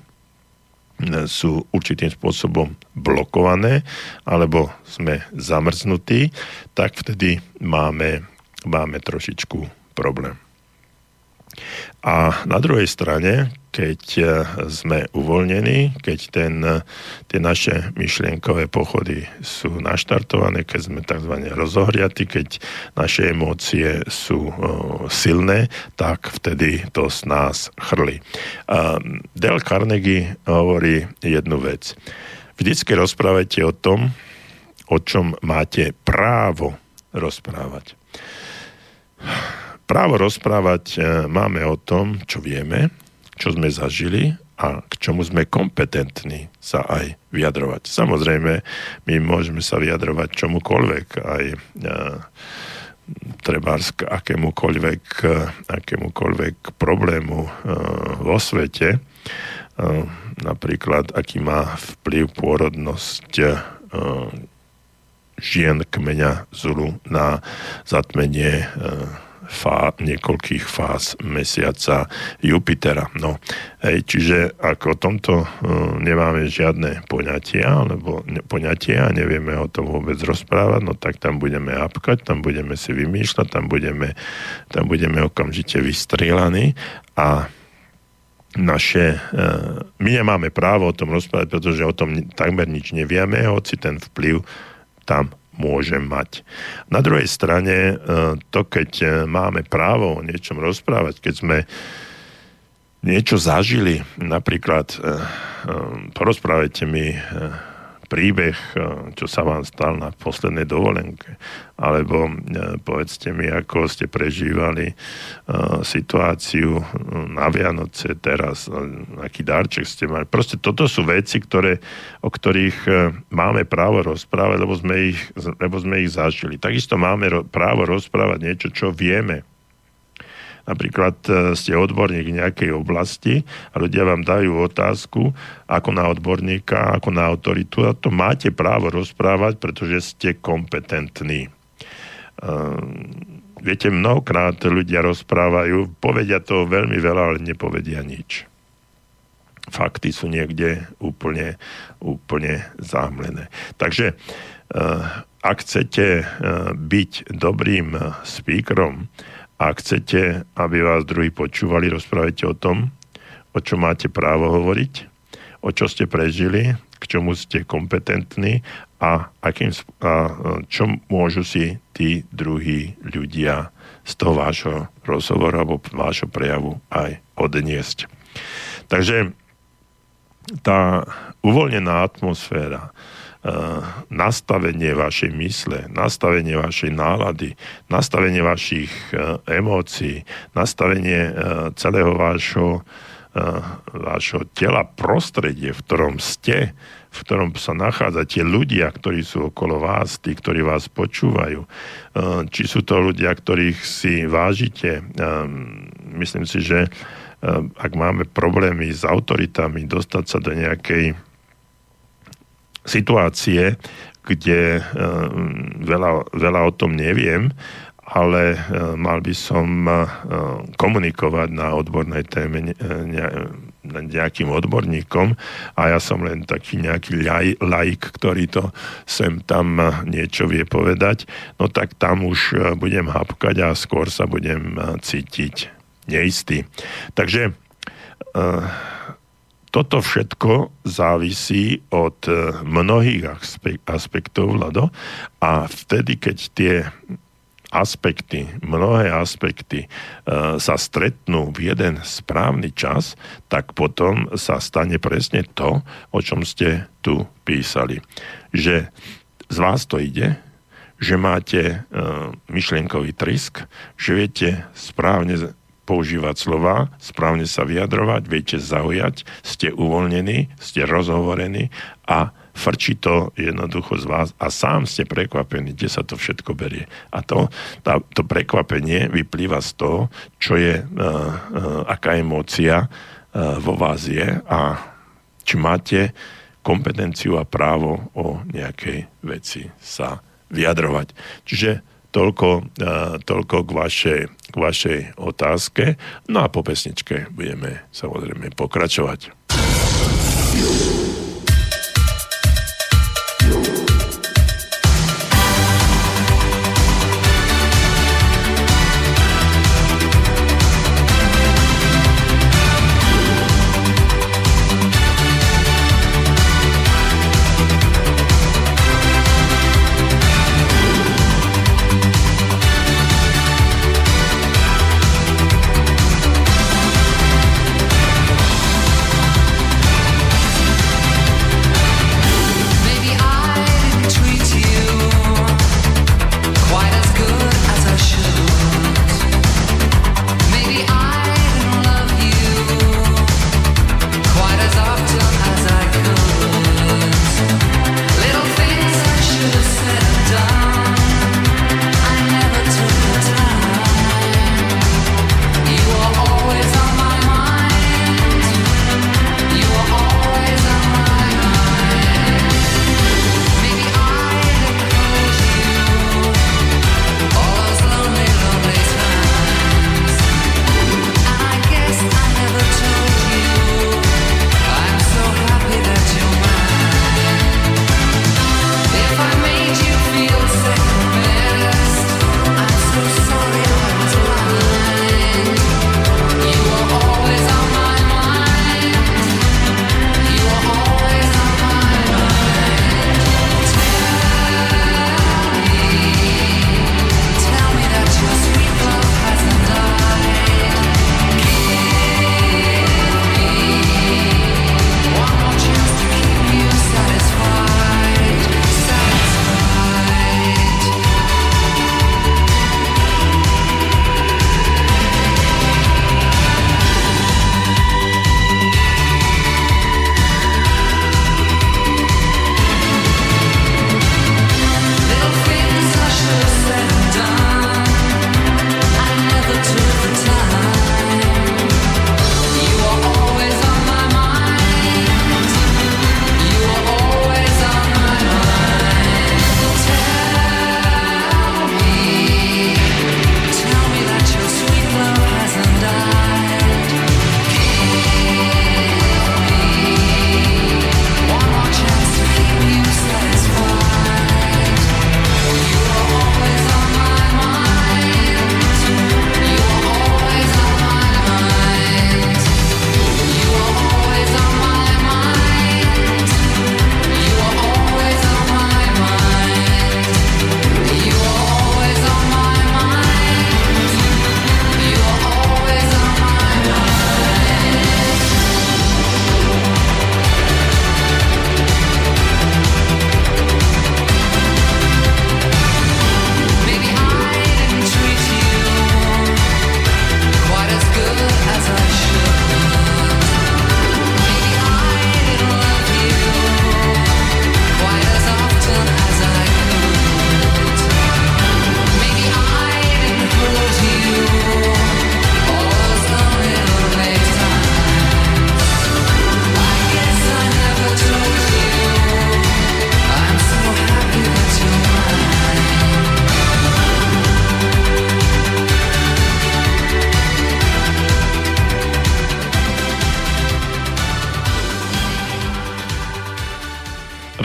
sú určitým spôsobom blokované alebo sme zamrznutí, tak vtedy máme, máme trošičku problém. A na druhej strane, keď e, sme uvoľnení, keď ten, e, tie naše myšlienkové pochody sú naštartované, keď sme tzv. rozohriati, keď naše emócie sú o, silné, tak vtedy to z nás chrli. A Del Carnegie hovorí jednu vec. Vždycky rozprávajte o tom, o čom máte právo rozprávať právo rozprávať e, máme o tom, čo vieme, čo sme zažili a k čomu sme kompetentní sa aj vyjadrovať. Samozrejme, my môžeme sa vyjadrovať čomukoľvek, aj e, akémukoľvek, e, akémukoľvek problému e, vo svete. E, napríklad, aký má vplyv pôrodnosť e, žien kmeňa Zulu na zatmenie e, fá, niekoľkých fáz mesiaca Jupitera. No, hej, čiže ako o tomto uh, nemáme žiadne poňatia, alebo ne, poňatia a nevieme o tom vôbec rozprávať, no tak tam budeme apkať, tam budeme si vymýšľať, tam budeme, tam budeme okamžite vystrielaní a naše, uh, my nemáme právo o tom rozprávať, pretože o tom takmer nič nevieme, hoci ten vplyv tam môže mať. Na druhej strane, e, to keď e, máme právo o niečom rozprávať, keď sme niečo zažili, napríklad e, porozprávajte mi príbeh, eh, čo sa vám stal na poslednej dovolenke, alebo eh, povedzte mi, ako ste prežívali eh, situáciu na Vianoce teraz, aký darček ste mali. Proste toto sú veci, ktoré, o ktorých máme právo rozprávať, lebo sme ich, lebo sme ich zažili. Takisto máme právo rozprávať niečo, čo vieme Napríklad e, ste odborník v nejakej oblasti a ľudia vám dajú otázku ako na odborníka, ako na autoritu a to máte právo rozprávať, pretože ste kompetentní. Ehm, viete, mnohokrát ľudia rozprávajú, povedia to veľmi veľa, ale nepovedia nič. Fakty sú niekde úplne, úplne zahmlené. Takže e, ak chcete byť dobrým speakerom, ak chcete, aby vás druhý počúvali, rozprávajte o tom, o čo máte právo hovoriť, o čo ste prežili, k čomu ste kompetentní a, akým, a čo môžu si tí druhí ľudia z toho vášho rozhovoru alebo vášho prejavu aj odniesť. Takže tá uvoľnená atmosféra, nastavenie vašej mysle, nastavenie vašej nálady, nastavenie vašich eh, emócií, nastavenie eh, celého vášho, vášho tela, prostredie, v ktorom ste, v ktorom sa nachádzate, ľudia, ktorí sú okolo vás, tí, ktorí vás počúvajú, či sú to ľudia, ktorých si vážite. Myslím si, že ak máme problémy s autoritami, dostať sa do nejakej situácie, kde eh, veľa, veľa o tom neviem, ale eh, mal by som eh, komunikovať na odbornej téme nejakým odborníkom a ja som len taký nejaký laik, ktorý to sem tam niečo vie povedať, no tak tam už budem hapkať a skôr sa budem cítiť neistý. Takže toto všetko závisí od e, mnohých aspektov, Vlado, a vtedy, keď tie aspekty, mnohé aspekty e, sa stretnú v jeden správny čas, tak potom sa stane presne to, o čom ste tu písali. Že z vás to ide, že máte e, myšlienkový trisk, že viete správne používať slova, správne sa vyjadrovať, viete zaujať, ste uvoľnení, ste rozhovorení a frčí to jednoducho z vás a sám ste prekvapení, kde sa to všetko berie. A to, tá, to prekvapenie vyplýva z toho, čo je, uh, uh, aká emócia uh, vo vás je a či máte kompetenciu a právo o nejakej veci sa vyjadrovať. Čiže toľko, toľko k, vašej, k vašej otázke. No a po pesničke budeme samozrejme pokračovať.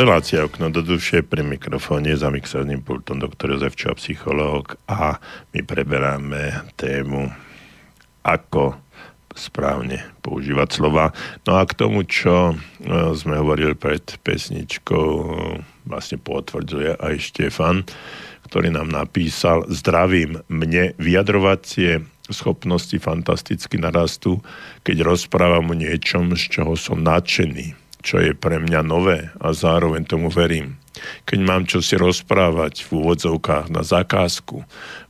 Relácia okno do duše pri mikrofóne za mixerným pultom doktor Jozef Čo, psychológ a my preberáme tému ako správne používať slova. No a k tomu, čo e, sme hovorili pred pesničkou, e, vlastne potvrdzuje aj Štefan, ktorý nám napísal Zdravím, mne vyjadrovacie schopnosti fantasticky narastú, keď rozprávam o niečom, z čoho som nadšený čo je pre mňa nové a zároveň tomu verím. Keď mám čo si rozprávať v úvodzovkách na zakázku,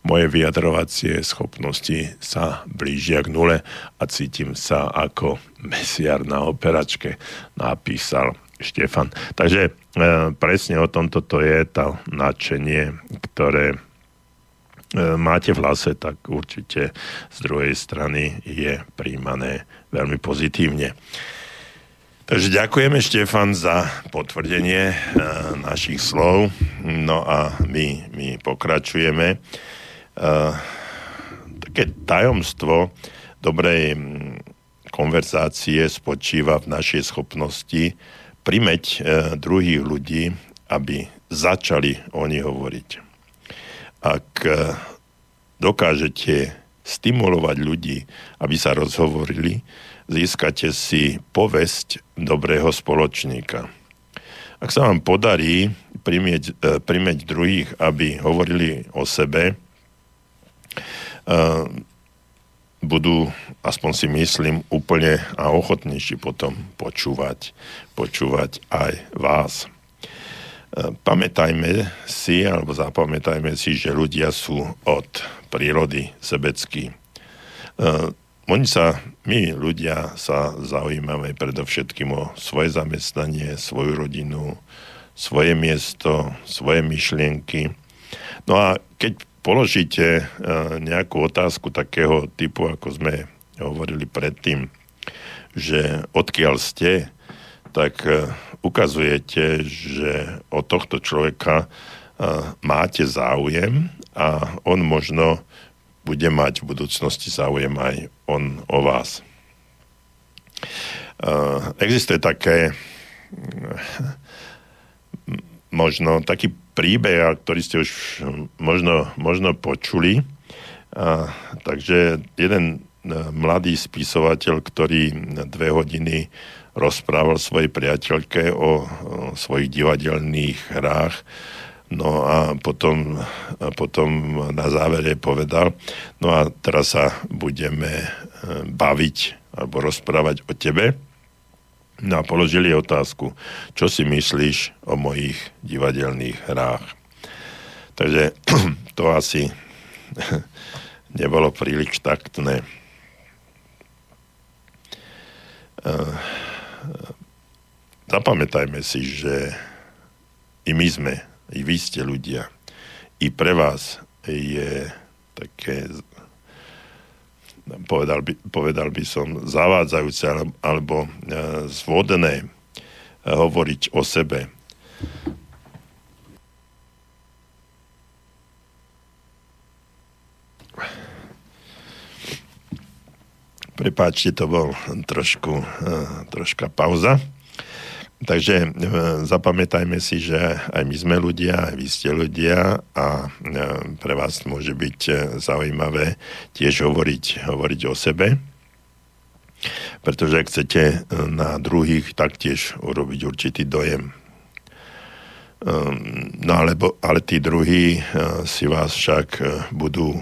moje vyjadrovacie schopnosti sa blížia k nule a cítim sa ako mesiar na operačke, napísal Štefan. Takže e, presne o tomto to je tá nadšenie, ktoré e, máte v hlase, tak určite z druhej strany je príjmané veľmi pozitívne. Takže ďakujeme Štefan za potvrdenie uh, našich slov No a my, my pokračujeme. Uh, také tajomstvo dobrej mm, konverzácie spočíva v našej schopnosti primeť uh, druhých ľudí, aby začali oni hovoriť. Ak dokážete stimulovať ľudí, aby sa rozhovorili, získate si povesť dobrého spoločníka. Ak sa vám podarí primieť, e, primieť druhých, aby hovorili o sebe, e, budú, aspoň si myslím, úplne a ochotnejší potom počúvať, počúvať aj vás. E, pamätajme si, alebo zapamätajme si, že ľudia sú od prírody sebeckí. Oni sa, my ľudia sa zaujímame predovšetkým o svoje zamestnanie, svoju rodinu, svoje miesto, svoje myšlienky. No a keď položíte e, nejakú otázku takého typu, ako sme hovorili predtým, že odkiaľ ste, tak e, ukazujete, že od tohto človeka e, máte záujem a on možno bude mať v budúcnosti záujem aj on o vás. Uh, existuje také možno taký príbeh, ktorý ste už možno, možno počuli. Uh, takže jeden mladý spisovateľ, ktorý dve hodiny rozprával svojej priateľke o svojich divadelných hrách, No a potom, a potom na závere povedal, no a teraz sa budeme e, baviť alebo rozprávať o tebe. No a položili otázku, čo si myslíš o mojich divadelných hrách. Takže to asi nebolo príliš taktné. E, zapamätajme si, že i my sme i vy ste ľudia. I pre vás je také povedal by, povedal by som zavádzajúce alebo, e, zvodné e, hovoriť o sebe. Prepáčte, to bol trošku, e, troška pauza. Takže e, zapamätajme si, že aj my sme ľudia, aj vy ste ľudia a e, pre vás môže byť e, zaujímavé tiež hovoriť, hovoriť o sebe, pretože chcete na druhých taktiež urobiť určitý dojem. No alebo, ale tí druhí si vás však budú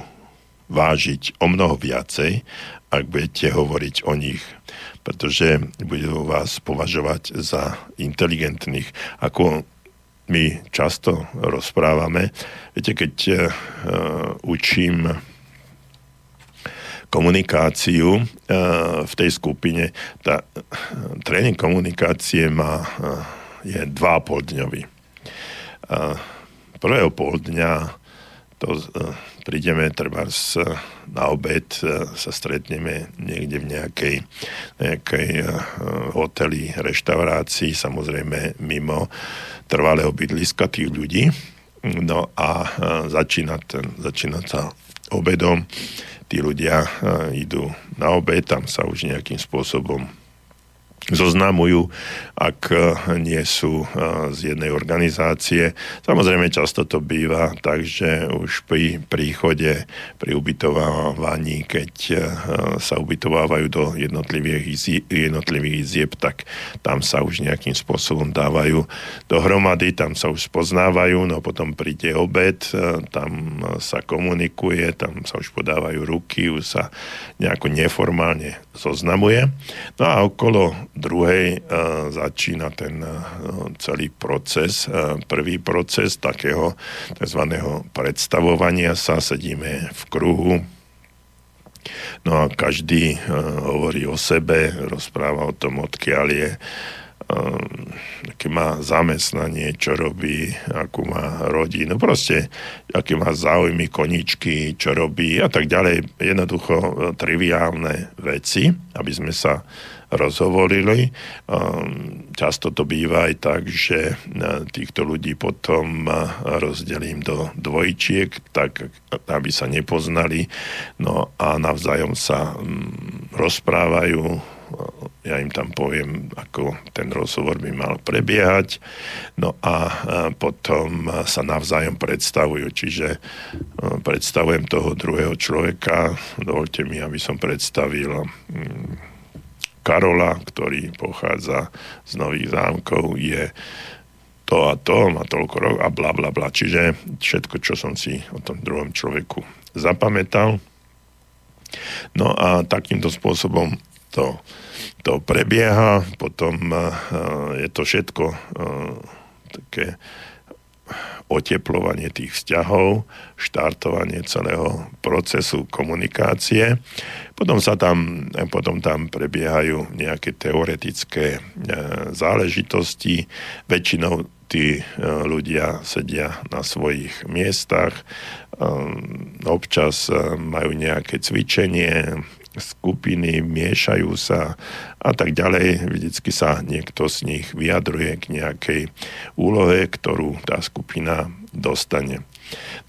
vážiť o mnoho viacej, ak budete hovoriť o nich pretože budú vás považovať za inteligentných. Ako my často rozprávame, viete, keď uh, učím komunikáciu uh, v tej skupine, tá, tréning komunikácie má, je 2,5 dňový. Prvého pol dňa to prídeme treba na obed, e, sa stretneme niekde v nejakej, nejakej e, hoteli, reštaurácii, samozrejme mimo trvalého bydliska tých ľudí. No a e, začína, ten, začína sa obedom, tí ľudia idú na obed, tam sa už nejakým spôsobom zoznamujú, ak eh, nie sú eh, z jednej organizácie. Samozrejme často to býva tak, že už pri príchode, pri ubytovávaní, keď eh, sa ubytovávajú do jednotlivých, jednotlivých izieb, tak tam sa už nejakým spôsobom dávajú dohromady, tam sa už spoznávajú, no potom príde obed, tam sa komunikuje, tam sa už podávajú ruky, už sa nejako neformálne zoznamuje. No a okolo druhej uh, začína ten uh, celý proces, uh, prvý proces takého tzv. predstavovania sa, sedíme v kruhu, no a každý hovorí o sebe, rozpráva o tom, odkiaľ je, aké má zamestnanie, čo robí, akú má rodinu, proste aké má záujmy, koničky, čo robí a tak ďalej. Jednoducho triviálne veci, aby sme sa rozhovorili. Často to býva aj tak, že týchto ľudí potom rozdelím do dvojčiek, tak aby sa nepoznali, no a navzájom sa mm, rozprávajú, ja im tam poviem, ako ten rozhovor by mal prebiehať, no a potom sa navzájom predstavujú, čiže predstavujem toho druhého človeka, dovolte mi, aby som predstavil mm, Karola, ktorý pochádza z Nových zámkov, je to a to, má toľko rokov a bla bla bla. Čiže všetko, čo som si o tom druhom človeku zapamätal. No a takýmto spôsobom to, to prebieha, potom uh, je to všetko uh, také oteplovanie tých vzťahov, štartovanie celého procesu komunikácie. Potom sa tam, potom tam prebiehajú nejaké teoretické e, záležitosti. Väčšinou tí e, ľudia sedia na svojich miestach, e, občas majú nejaké cvičenie, skupiny, miešajú sa a tak ďalej. Vždycky sa niekto z nich vyjadruje k nejakej úlohe, ktorú tá skupina dostane.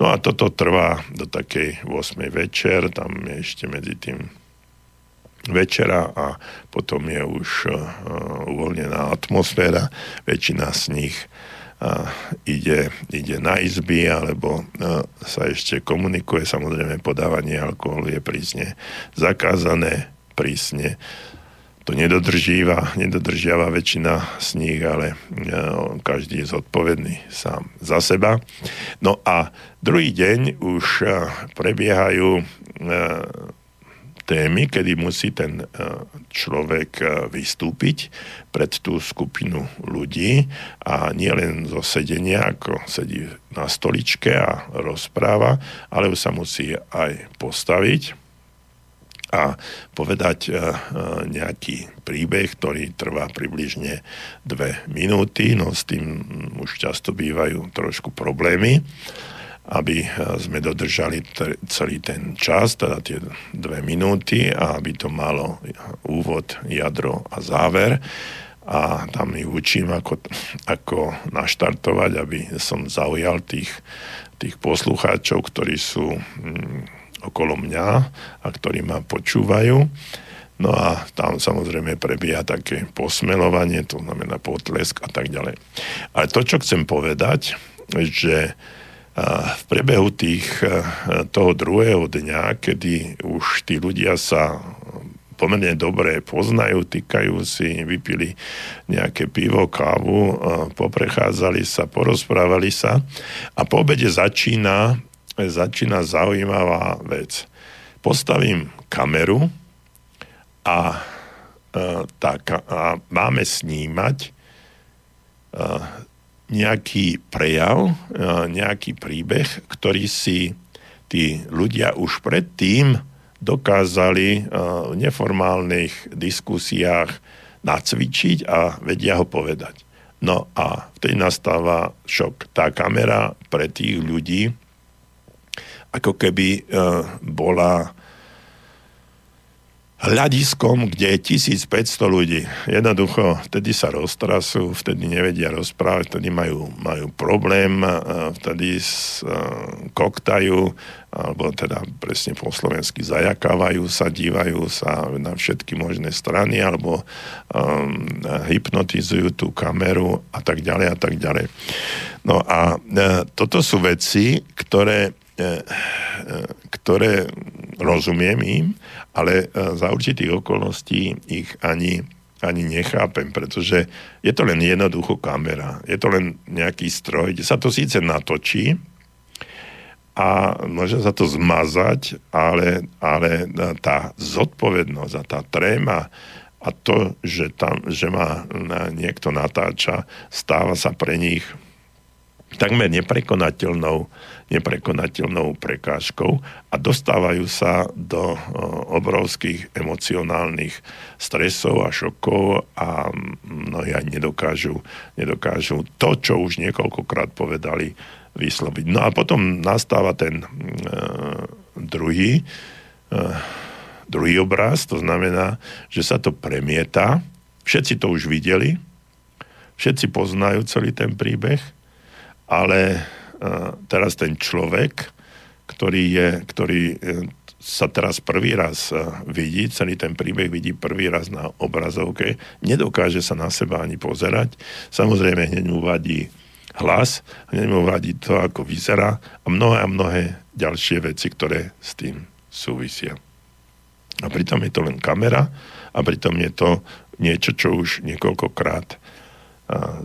No a toto trvá do takej 8. večer, tam je ešte medzi tým večera a potom je už uh, uvoľnená atmosféra. Väčšina z nich uh, ide, ide na izby alebo uh, sa ešte komunikuje. Samozrejme podávanie alkoholu je prísne zakázané, prísne to nedodržíva, nedodržiava väčšina z nich, ale každý je zodpovedný sám za seba. No a druhý deň už prebiehajú témy, kedy musí ten e, človek e, vystúpiť pred tú skupinu ľudí a nie len zo sedenia, ako sedí na stoličke a rozpráva, ale už sa musí aj postaviť a povedať e, nejaký príbeh, ktorý trvá približne dve minúty, no s tým už často bývajú trošku problémy aby eh, sme dodržali celý ten čas, teda tie dve minúty a aby to malo úvod, jadro a záver a tam ich učím, ako, ako naštartovať, aby som zaujal tých, tých poslucháčov, ktorí sú mm, okolo mňa a ktorí ma počúvajú. No a tam samozrejme prebieha také posmelovanie, to znamená potlesk a tak ďalej. Ale to, čo chcem povedať, že v priebehu tých, e, toho druhého dňa, kedy už tí ľudia sa pomerne dobre poznajú, týkajú si, vypili nejaké pivo, kávu, e, poprechádzali sa, porozprávali sa a po obede začína, začína zaujímavá vec. Postavím kameru a, e, tak, a máme snímať nejaký prejav, e, nejaký príbeh, ktorý si tí ľudia už predtým dokázali e, v neformálnych diskusiách nacvičiť a vedia ho povedať. No a vtedy nastáva šok. Tá kamera pre tých ľudí ako keby e, bola hľadiskom, kde je 1500 ľudí. Jednoducho, vtedy sa roztrasú, vtedy nevedia rozprávať, vtedy majú, majú problém, vtedy koktajú, alebo teda presne po slovensky zajakávajú sa, dívajú sa na všetky možné strany, alebo um, hypnotizujú tú kameru a tak ďalej a tak ďalej. No a e, toto sú veci, ktoré ktoré rozumiem im, ale e, za určitých okolností ich ani, ani nechápem, pretože je to len jednoducho kamera, je to len nejaký stroj, kde sa to síce natočí a môže sa to zmazať, ale, ale tá zodpovednosť a tá tréma a to, že, tam, že ma niekto natáča, stáva sa pre nich takmer neprekonateľnou, neprekonateľnou prekážkou a dostávajú sa do obrovských emocionálnych stresov a šokov a mnohí aj nedokážu, nedokážu to, čo už niekoľkokrát povedali, vysloviť. No a potom nastáva ten uh, druhý, uh, druhý obraz, to znamená, že sa to premieta, všetci to už videli, všetci poznajú celý ten príbeh, ale teraz ten človek, ktorý, je, ktorý e, sa teraz prvý raz e, vidí, celý ten príbeh vidí prvý raz na obrazovke, nedokáže sa na seba ani pozerať. Samozrejme, hneď mu vadí hlas, hneď mu vadí to, ako vyzerá a mnohé a mnohé ďalšie veci, ktoré s tým súvisia. A pritom je to len kamera a pritom je to niečo, čo už niekoľkokrát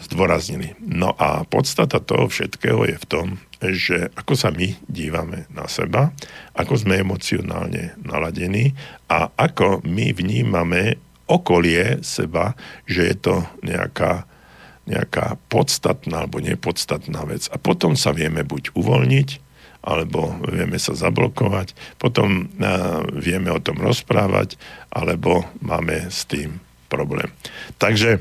zdôraznili. No a podstata toho všetkého je v tom, že ako sa my dívame na seba, ako sme emocionálne naladení a ako my vnímame okolie seba, že je to nejaká, nejaká podstatná alebo nepodstatná vec. A potom sa vieme buď uvoľniť, alebo vieme sa zablokovať, potom vieme o tom rozprávať, alebo máme s tým problém. Takže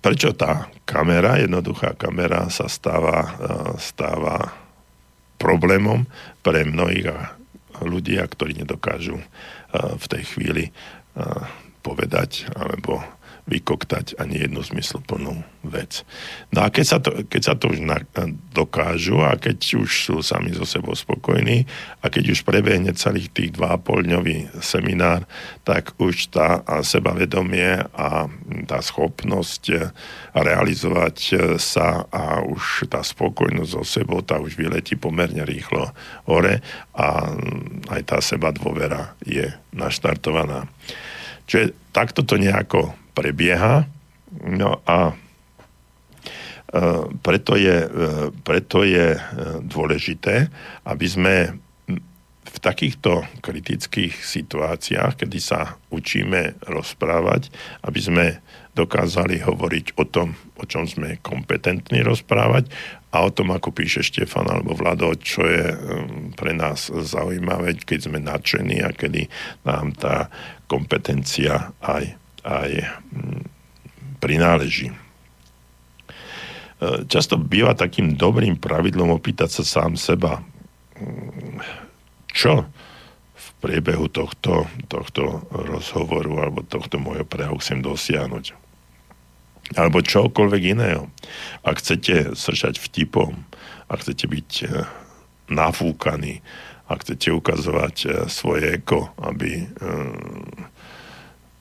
prečo tá kamera, jednoduchá kamera sa stáva, stáva problémom pre mnohých ľudia, ktorí nedokážu v tej chvíli povedať alebo vykoktať ani jednu zmysluplnú vec. No a keď sa to, keď sa to už na, dokážu a keď už sú sami so sebou spokojní a keď už prebehne celých tých 2,5 dňový seminár, tak už tá sebavedomie a tá schopnosť realizovať sa a už tá spokojnosť so sebou, tá už vyletí pomerne rýchlo hore a aj tá seba dôvera je naštartovaná. Čiže takto to nejako prebieha. No a e, preto je, e, preto je e, dôležité, aby sme v takýchto kritických situáciách, kedy sa učíme rozprávať, aby sme dokázali hovoriť o tom, o čom sme kompetentní rozprávať a o tom, ako píše Štefan alebo Vlado, čo je pre nás zaujímavé, keď sme nadšení a kedy nám tá kompetencia aj aj mm, prináleží. E, často býva takým dobrým pravidlom opýtať sa sám seba, mm, čo v priebehu tohto, tohto rozhovoru alebo tohto môjho prejavu chcem dosiahnuť. Alebo čokoľvek iného. Ak chcete sršať vtipom, ak chcete byť e, nafúkaní, ak chcete ukazovať e, svoje eko, aby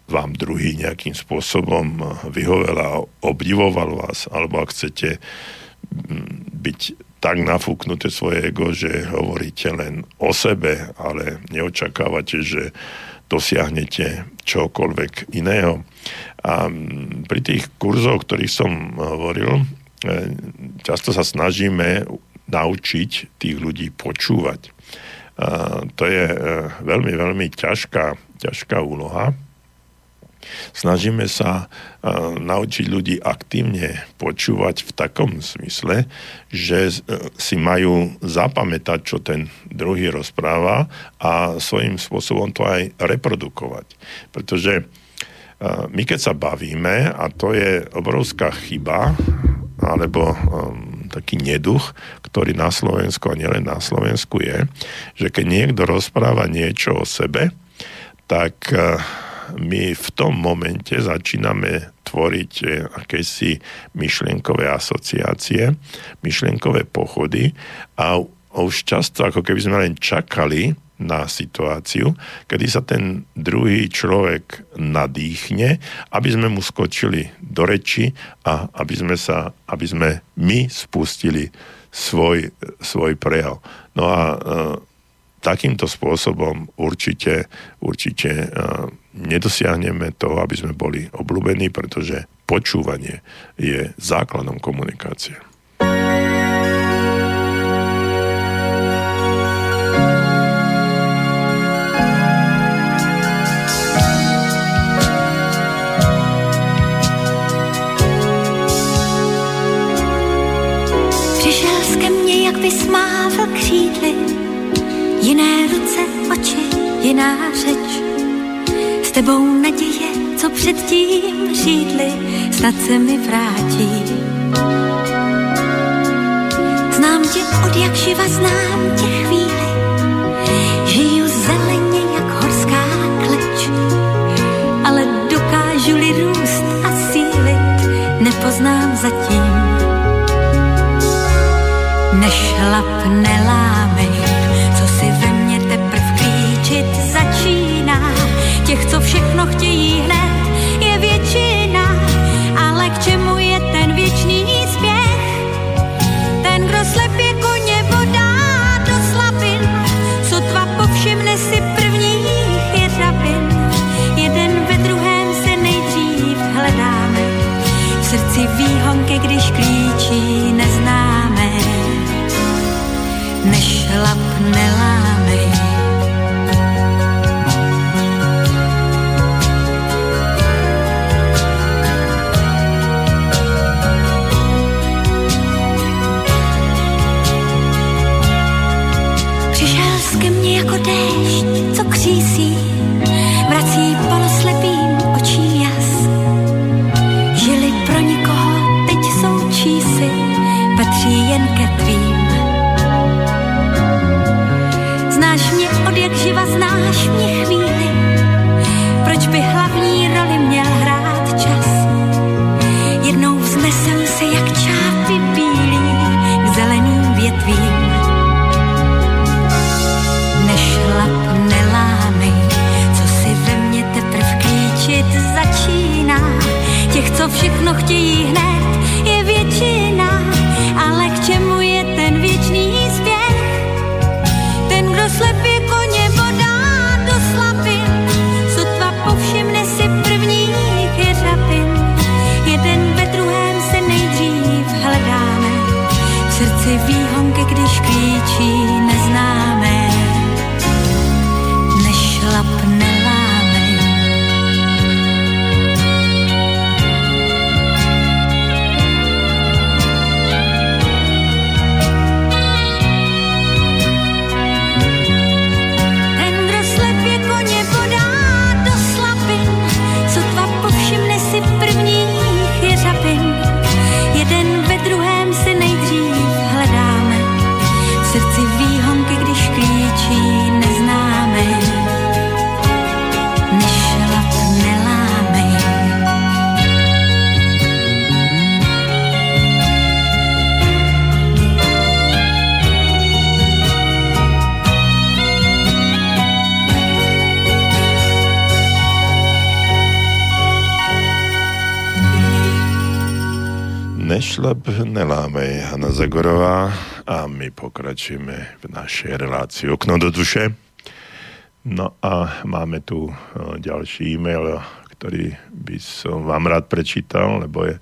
vám druhý nejakým spôsobom vyhovel a obdivoval vás, alebo ak chcete mm, byť tak nafúknuté svoje ego, že hovoríte len o sebe, ale neočakávate, že dosiahnete čokoľvek iného. A mm, pri tých kurzoch, ktorých som hovoril, e, často sa snažíme naučiť tých ľudí počúvať. A to je veľmi, veľmi ťažká, ťažká úloha, Snažíme sa uh, naučiť ľudí aktívne počúvať v takom smysle, že uh, si majú zapamätať, čo ten druhý rozpráva a svojím spôsobom to aj reprodukovať. Pretože uh, my keď sa bavíme, a to je obrovská chyba, alebo um, taký neduch, ktorý na Slovensku a nielen na Slovensku je, že keď niekto rozpráva niečo o sebe, tak uh, my v tom momente začíname tvoriť eh, akési myšlienkové asociácie, myšlienkové pochody a už často ako keby sme len čakali na situáciu, kedy sa ten druhý človek nadýchne, aby sme mu skočili do reči a aby sme, sa, aby sme my spustili svoj, svoj prejav. No a e, takýmto spôsobom určite, určite e, nedosiahneme to, aby sme boli obľúbení, pretože počúvanie je základom komunikácie. Přišel ke mně, jak vysmával křídly, Jiné ruce, oči, jiná řeč. S tebou naděje, co předtím řídli, snad se mi vrátí. Znám tě od jak živa, znám tě chvíli. Žiju zeleně jak horská kleč, ale dokážu-li růst a sílit, nepoznám zatím. Než všechno chtějí hned, je většina, ale k čemu je ten věčný spěch? Ten, kdo slepě koně vodá do slabin, sotva povšimne si prvních jeřabin. Jeden ve druhém se nejdřív hledáme, v srdci výhonky, když klíčí neznáme. Nešlap nelámej, pokračujeme v našej relácii Okno do duše. No a máme tu e, ďalší e-mail, ktorý by som vám rád prečítal, lebo je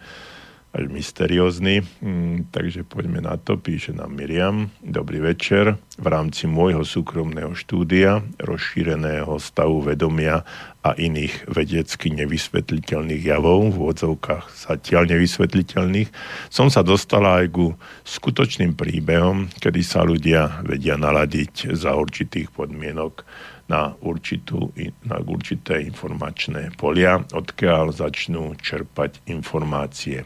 až mysteriózny. Mm, takže poďme na to. Píše nám Miriam. Dobrý večer. V rámci môjho súkromného štúdia, rozšíreného stavu vedomia a iných vedecky nevysvetliteľných javov, v odzovkách zatiaľ nevysvetliteľných, som sa dostala aj ku skutočným príbehom, kedy sa ľudia vedia naladiť za určitých podmienok na, určitú, na určité informačné polia, odkiaľ začnú čerpať informácie.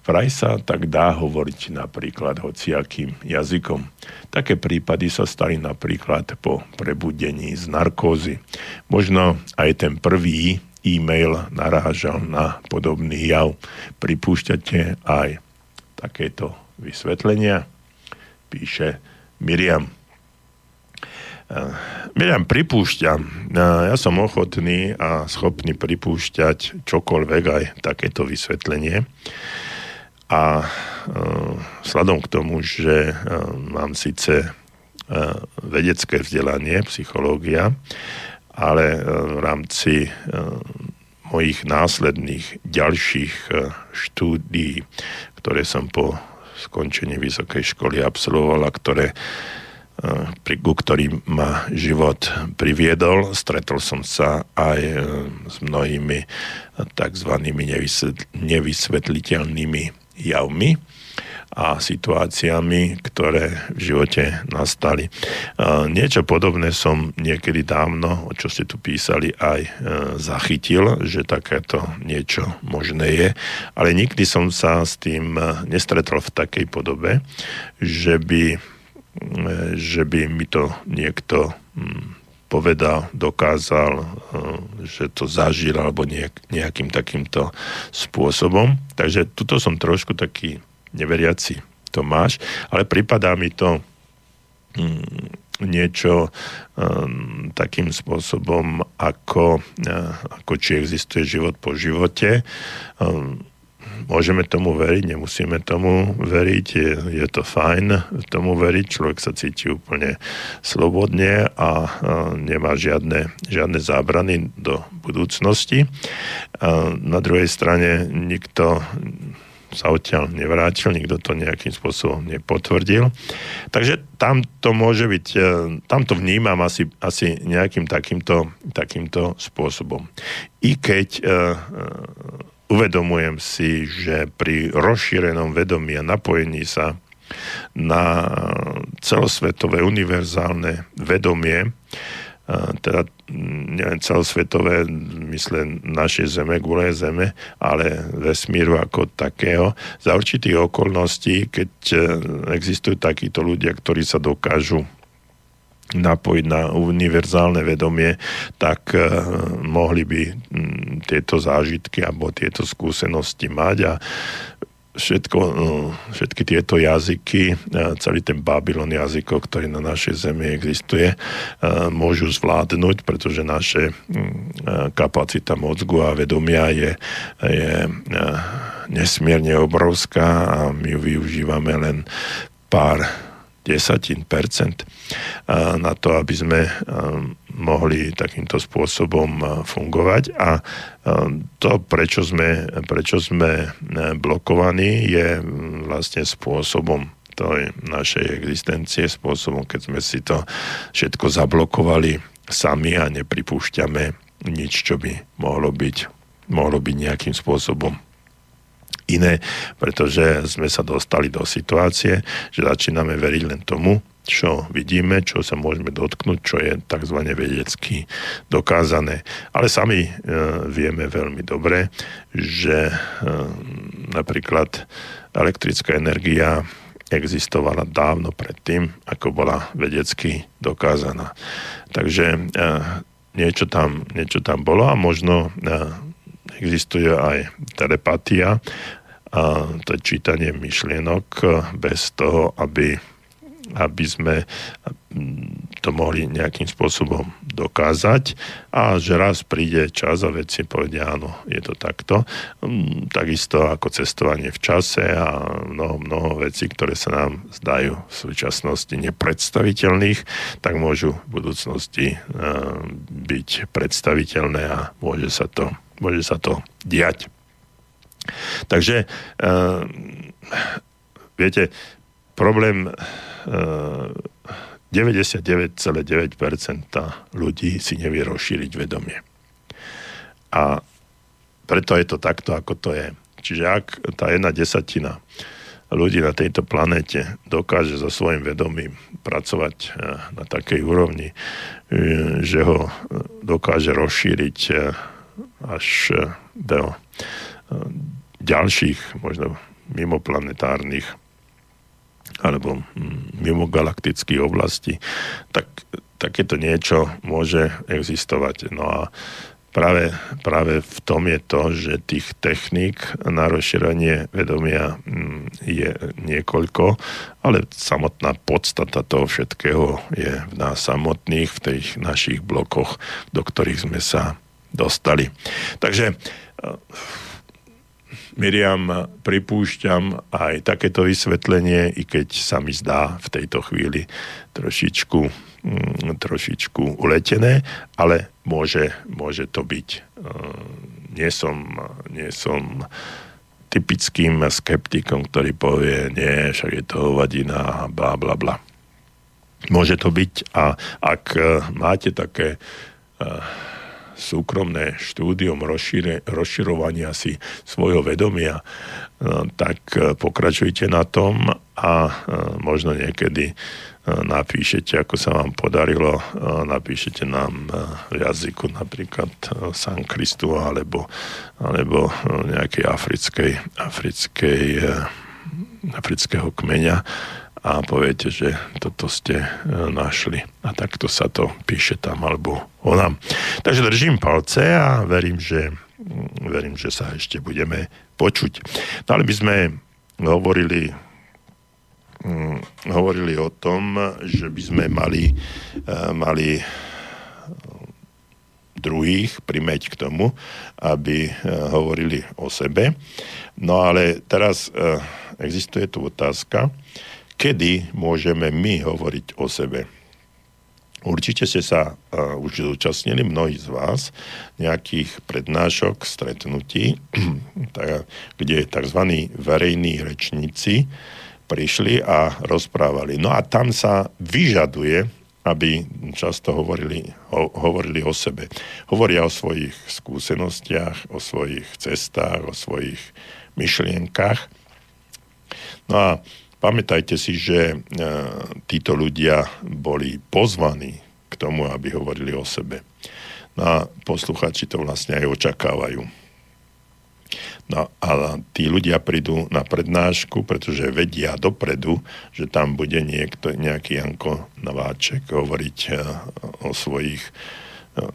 Vraj sa tak dá hovoriť napríklad hociakým jazykom. Také prípady sa stali napríklad po prebudení z narkózy. Možno aj ten prvý e-mail narážal na podobný jav. Pripúšťate aj takéto vysvetlenia? Píše Miriam. Miriam, pripúšťam. Ja som ochotný a schopný pripúšťať čokoľvek, aj takéto vysvetlenie. A sladom k tomu, že mám síce vedecké vzdelanie, psychológia, ale v rámci mojich následných ďalších štúdií, ktoré som po skončení vysokej školy absolvoval a ktoré ku ktorým ma život priviedol. Stretol som sa aj s mnohými tzv. nevysvetliteľnými javmi a situáciami, ktoré v živote nastali. Niečo podobné som niekedy dávno, o čo ste tu písali, aj zachytil, že takéto niečo možné je, ale nikdy som sa s tým nestretol v takej podobe, že by, že by mi to niekto povedal, dokázal, že to zažil alebo nejak, nejakým takýmto spôsobom. Takže tuto som trošku taký neveriaci to máš, ale pripadá mi to mm, niečo um, takým spôsobom, ako, uh, ako či existuje život po živote. Môžeme tomu veriť, nemusíme tomu veriť, je, je to fajn tomu veriť, človek sa cíti úplne slobodne a, nemá žiadne, žiadne zábrany do budúcnosti. Uh, na druhej strane nikto sa odtiaľ nevrátil, nikto to nejakým spôsobom nepotvrdil. Takže tam to môže byť, e, tam to vnímam asi, asi nejakým takýmto, takýmto spôsobom. I keď uh, uvedomujem si, že pri rozšírenom vedomí a napojení sa na celosvetové univerzálne vedomie, teda neviem, celosvetové, mysle našej zeme, gule zeme, ale vesmíru ako takého. Za určitých okolností, keď e, existujú takíto ľudia, ktorí sa dokážu napojiť na univerzálne vedomie, tak uh, mohli by m, tieto zážitky alebo tieto skúsenosti mať a všetko, no, všetky tieto jazyky, celý ten Babylon jazykov, ktorý na našej zemi existuje, môžu zvládnuť, pretože naše mm, kapacita mozgu a vedomia je, je nesmierne obrovská a my ju využívame len pár desatín percent na to, aby sme mohli takýmto spôsobom fungovať. A to, prečo sme, prečo sme blokovaní, je vlastne spôsobom tej našej existencie, spôsobom, keď sme si to všetko zablokovali sami a nepripúšťame nič, čo by mohlo byť, mohlo byť nejakým spôsobom iné, pretože sme sa dostali do situácie, že začíname veriť len tomu, čo vidíme, čo sa môžeme dotknúť, čo je tzv. vedecky dokázané. Ale sami e, vieme veľmi dobre, že e, napríklad elektrická energia existovala dávno predtým, ako bola vedecky dokázaná. Takže e, niečo, tam, niečo tam bolo a možno e, existuje aj telepatia to čítanie myšlienok bez toho, aby, aby sme to mohli nejakým spôsobom dokázať a že raz príde čas a veci povedia, áno, je to takto. Takisto ako cestovanie v čase a mnoho, mnoho vecí, ktoré sa nám zdajú v súčasnosti nepredstaviteľných, tak môžu v budúcnosti byť predstaviteľné a môže sa to, môže sa to diať. Takže uh, viete, problém uh, eh, 99,9% ľudí si nevie rozšíriť vedomie. A preto je to takto, ako to je. Čiže ak tá jedna desatina ľudí na tejto planete dokáže so svojím vedomím pracovať eh, na takej úrovni, že ho dokáže rozšíriť až do ďalších, možno mimoplanetárnych alebo mm, mimogalaktických oblastí, tak takéto niečo môže existovať. No a práve, práve v tom je to, že tých techník na rozšírenie vedomia mm, je niekoľko, ale samotná podstata toho všetkého je v nás samotných, v tých našich blokoch, do ktorých sme sa dostali. Takže Miriam, pripúšťam aj takéto vysvetlenie, i keď sa mi zdá v tejto chvíli trošičku, mm, trošičku uletené, ale môže, môže to byť. E, nie som, nie som typickým skeptikom, ktorý povie, nie, však je to hovadina, bla, bla, bla. Môže to byť a ak e, máte také uh, súkromné štúdium rozšíre, rozširovania si svojho vedomia, no, tak e, pokračujte na tom a e, možno niekedy e, napíšete, ako sa vám podarilo, napíšete nám v jazyku napríklad Sankristu alebo, alebo nejakej africkej, africkej afrického kmeňa a poviete, že toto ste e, našli. A takto sa to píše tam alebo onam. Takže držím palce a verím, že, mm, verím, že sa ešte budeme počuť. No ale by sme hovorili hm, hovorili o tom, že by sme mali, mali druhých primeť k tomu, aby hovorili o sebe. No ale teraz existuje tu otázka, kedy môžeme my hovoriť o sebe. Určite ste sa uh, už zúčastnili, mnohí z vás, nejakých prednášok, stretnutí, kde tzv. verejní rečníci prišli a rozprávali. No a tam sa vyžaduje, aby často hovorili, ho, hovorili o sebe. Hovoria o svojich skúsenostiach, o svojich cestách, o svojich myšlienkach. No a Pamätajte si, že e, títo ľudia boli pozvaní k tomu, aby hovorili o sebe. No a posluchači to vlastne aj očakávajú. No a tí ľudia prídu na prednášku, pretože vedia dopredu, že tam bude niekto, nejaký Janko Nováček hovoriť e, o svojich e,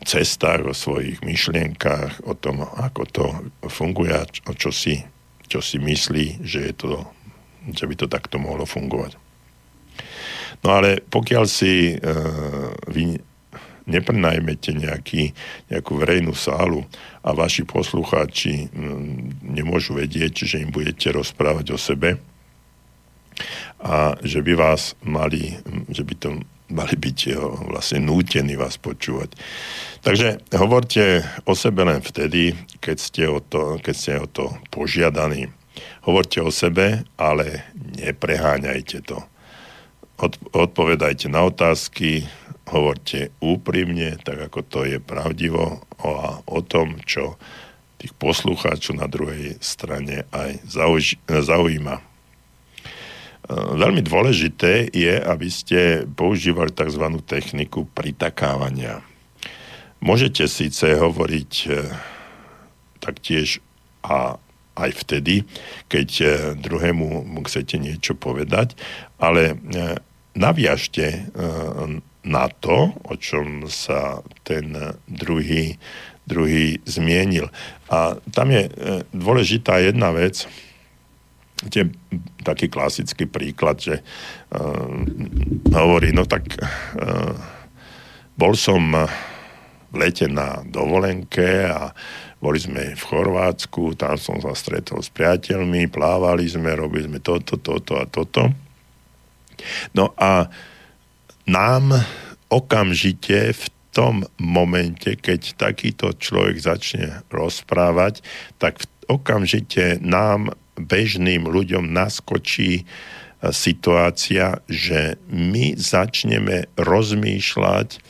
cestách, o svojich myšlienkách, o tom, ako to funguje, o čo si, čo si myslí, že je to že by to takto mohlo fungovať. No ale pokiaľ si uh, vy neprenajmete nejaký, nejakú verejnú sálu a vaši poslucháči um, nemôžu vedieť, že im budete rozprávať o sebe a že by vás mali, že by to mali byť vlastne nútení vás počúvať. Takže hovorte o sebe len vtedy, keď ste o to, keď ste o to požiadaní. Hovorte o sebe, ale nepreháňajte to. Odpovedajte na otázky, hovorte úprimne, tak ako to je pravdivo o, o tom, čo tých poslucháčov na druhej strane aj zaujíma. E, veľmi dôležité je, aby ste používali tzv. techniku pritakávania. Môžete síce hovoriť e, taktiež a aj vtedy, keď e, druhému chcete niečo povedať, ale e, naviažte e, na to, o čom sa ten druhý, druhý zmienil. A tam je dôležitá jedna vec, je taký klasický príklad, že uh, hovorí, no tak uh, bol som v lete na dovolenke a boli sme v Chorvátsku, tam som sa stretol s priateľmi, plávali sme, robili sme toto, toto a toto. No a nám okamžite v tom momente, keď takýto človek začne rozprávať, tak okamžite nám, bežným ľuďom, naskočí e, situácia, že my začneme rozmýšľať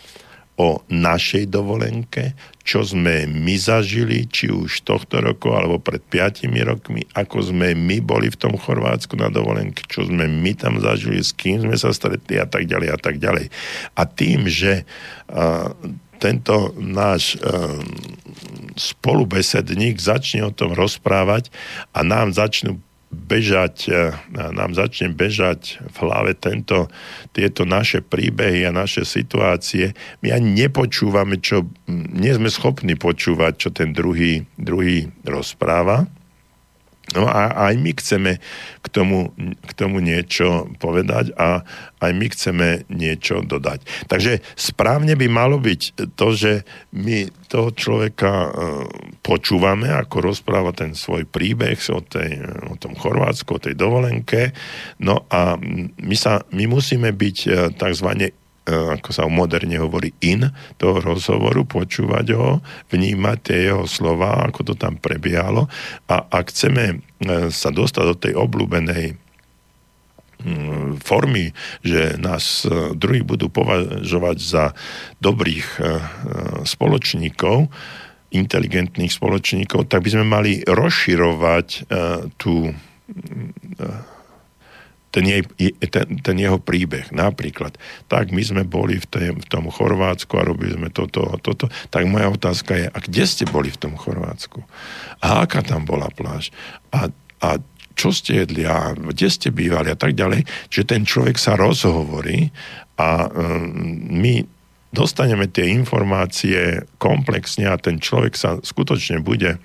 o našej dovolenke, čo sme my zažili, či už tohto roku alebo pred 5 rokmi, ako sme my boli v tom Chorvátsku na dovolenke, čo sme my tam zažili, s kým sme sa stretli a tak ďalej a tak ďalej. A tým, že uh, tento náš uh, spolubesedník začne o tom rozprávať a nám začnú bežať, e, nám začne bežať v hlave tento, tieto naše príbehy a naše situácie, my ani nepočúvame, čo, nie sme schopní počúvať, čo ten druhý, druhý rozpráva. No a aj my chceme k tomu, k tomu niečo povedať a aj my chceme niečo dodať. Takže správne by malo byť to, že my toho človeka e, počúvame, ako rozpráva ten svoj príbeh o, tej, o tom Chorvátsku, o tej dovolenke. No a my, sa, my musíme byť e, E, ako sa moderne hovorí, in toho rozhovoru, počúvať ho, vnímať tie jeho slova, ako to tam prebiehalo. A ak chceme e, sa dostať do tej obľúbenej mm, formy, že nás e, druhí budú považovať za dobrých spoločníkov, inteligentných spoločníkov, tak by sme mali rozširovať tú ten, jej, ten, ten jeho príbeh. Napríklad, tak my sme boli v, tém, v tom Chorvátsku a robili sme toto a toto, tak moja otázka je, a kde ste boli v tom Chorvátsku? A aká tam bola pláž? A, a čo ste jedli a kde ste bývali a tak ďalej. Čiže ten človek sa rozhovorí a um, my dostaneme tie informácie komplexne a ten človek sa skutočne bude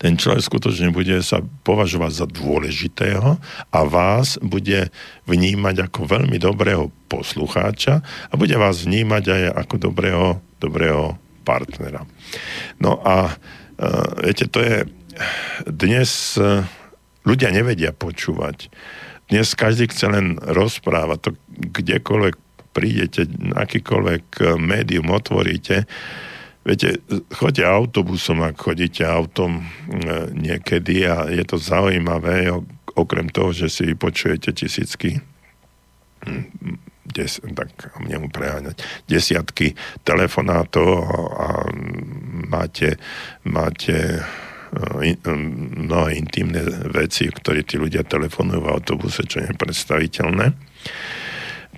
ten človek skutočne bude sa považovať za dôležitého a vás bude vnímať ako veľmi dobrého poslucháča a bude vás vnímať aj ako dobrého, dobrého partnera. No a uh, viete, to je dnes uh, ľudia nevedia počúvať. Dnes každý chce len rozprávať to kdekoľvek prídete, akýkoľvek e, médium otvoríte, Viete, chodíte autobusom, ak chodíte autom e, niekedy a je to zaujímavé, okrem toho, že si vypočujete tisícky, hm, des, tak nemu preháňať, desiatky telefonátov a máte, máte e, in, mnohé intimné veci, ktoré tí ľudia telefonujú v autobuse, čo je nepredstaviteľné.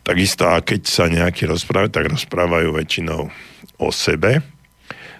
Takisto, a keď sa nejaký rozprávajú, tak rozprávajú väčšinou o sebe,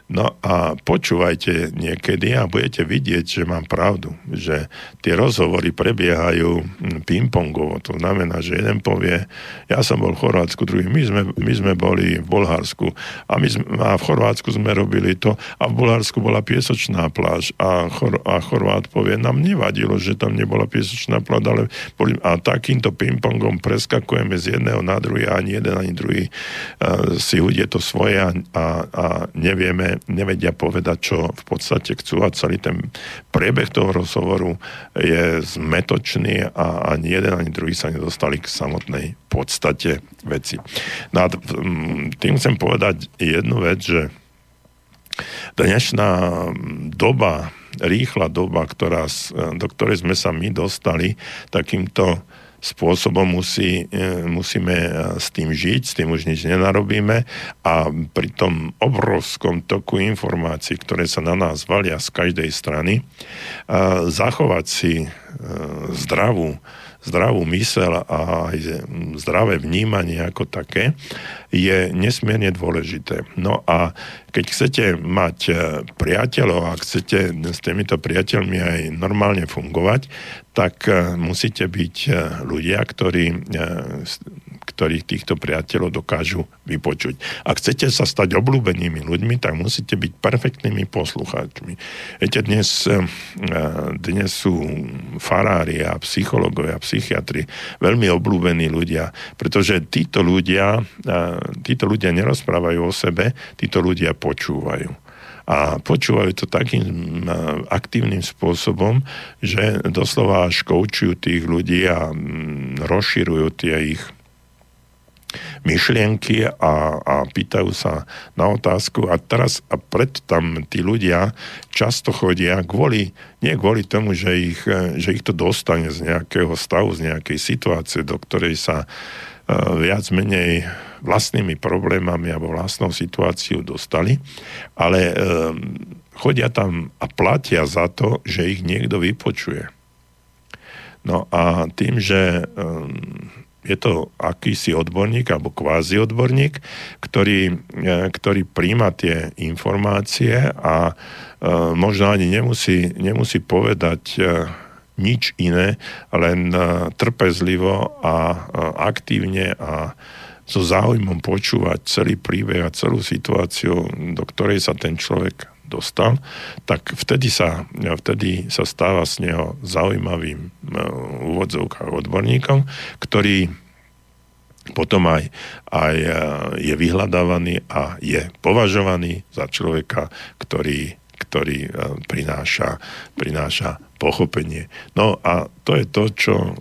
No a počúvajte niekedy a budete vidieť, že mám pravdu, že tie rozhovory prebiehajú pingpongovo. To znamená, že jeden povie, ja som bol v Chorvátsku, druhý, my sme, my sme boli v Bulharsku a, my sme, a v Chorvátsku sme robili to a v Bulharsku bola piesočná pláž a, Chor, a Chorvát povie, nám nevadilo, že tam nebola piesočná pláž, ale boli, a takýmto pingpongom preskakujeme z jedného na druhý a ani jeden, ani druhý uh, si hudie to svoje a, a, a nevieme, nevedia povedať, čo v podstate chcú a celý ten priebeh toho rozhovoru je zmetočný a ani jeden, ani druhý sa nedostali k samotnej podstate veci. No a tým chcem povedať jednu vec, že dnešná doba, rýchla doba, ktorá, do ktorej sme sa my dostali takýmto spôsobom musí, e, musíme e, s tým žiť, s tým už nič nenarobíme a pri tom obrovskom toku informácií, ktoré sa na nás valia z každej strany, e, zachovať si zdravú zdravú mysel a aj zdravé vnímanie ako také je nesmierne dôležité. No a keď chcete mať e, priateľov a chcete s týmito priateľmi aj normálne fungovať, tak e, musíte byť e, ľudia, ktorí ktorých týchto priateľov dokážu vypočuť. Ak chcete sa stať obľúbenými ľuďmi, tak musíte byť perfektnými poslucháčmi. Viete, dnes, eh, dnes sú farári a psychológovia a psychiatri veľmi obľúbení ľudia, pretože títo ľudia, eh, títo ľudia nerozprávajú o sebe, títo ľudia počúvajú a počúvajú to takým eh, aktívnym spôsobom, že doslova až tých ľudí a mm, rozširujú tie ich myšlienky a, a pýtajú sa na otázku a teraz a preto tam tí ľudia často chodia kvôli, nie kvôli tomu, že ich, že ich to dostane z nejakého stavu, z nejakej situácie, do ktorej sa uh, viac menej vlastnými problémami alebo vlastnou situáciou dostali, ale um, chodia tam a platia za to, že ich niekto vypočuje. No a tým, že je to akýsi odborník alebo kvázi odborník, ktorý, e, ktorý príjma tie informácie a e, možno ani nemusí, nemusí povedať e, nič iné, len trpezlivo a aktívne a so záujmom počúvať celý príbeh a celú situáciu, do ktorej sa ten človek dostal, tak vtedy sa, vtedy sa stáva z neho zaujímavým úvodzovkách odborníkom, ktorý potom aj, aj e, je vyhľadávaný a je považovaný za človeka, ktorý, ktorý e, prináša, prináša pochopenie. No a to je to, čo, e,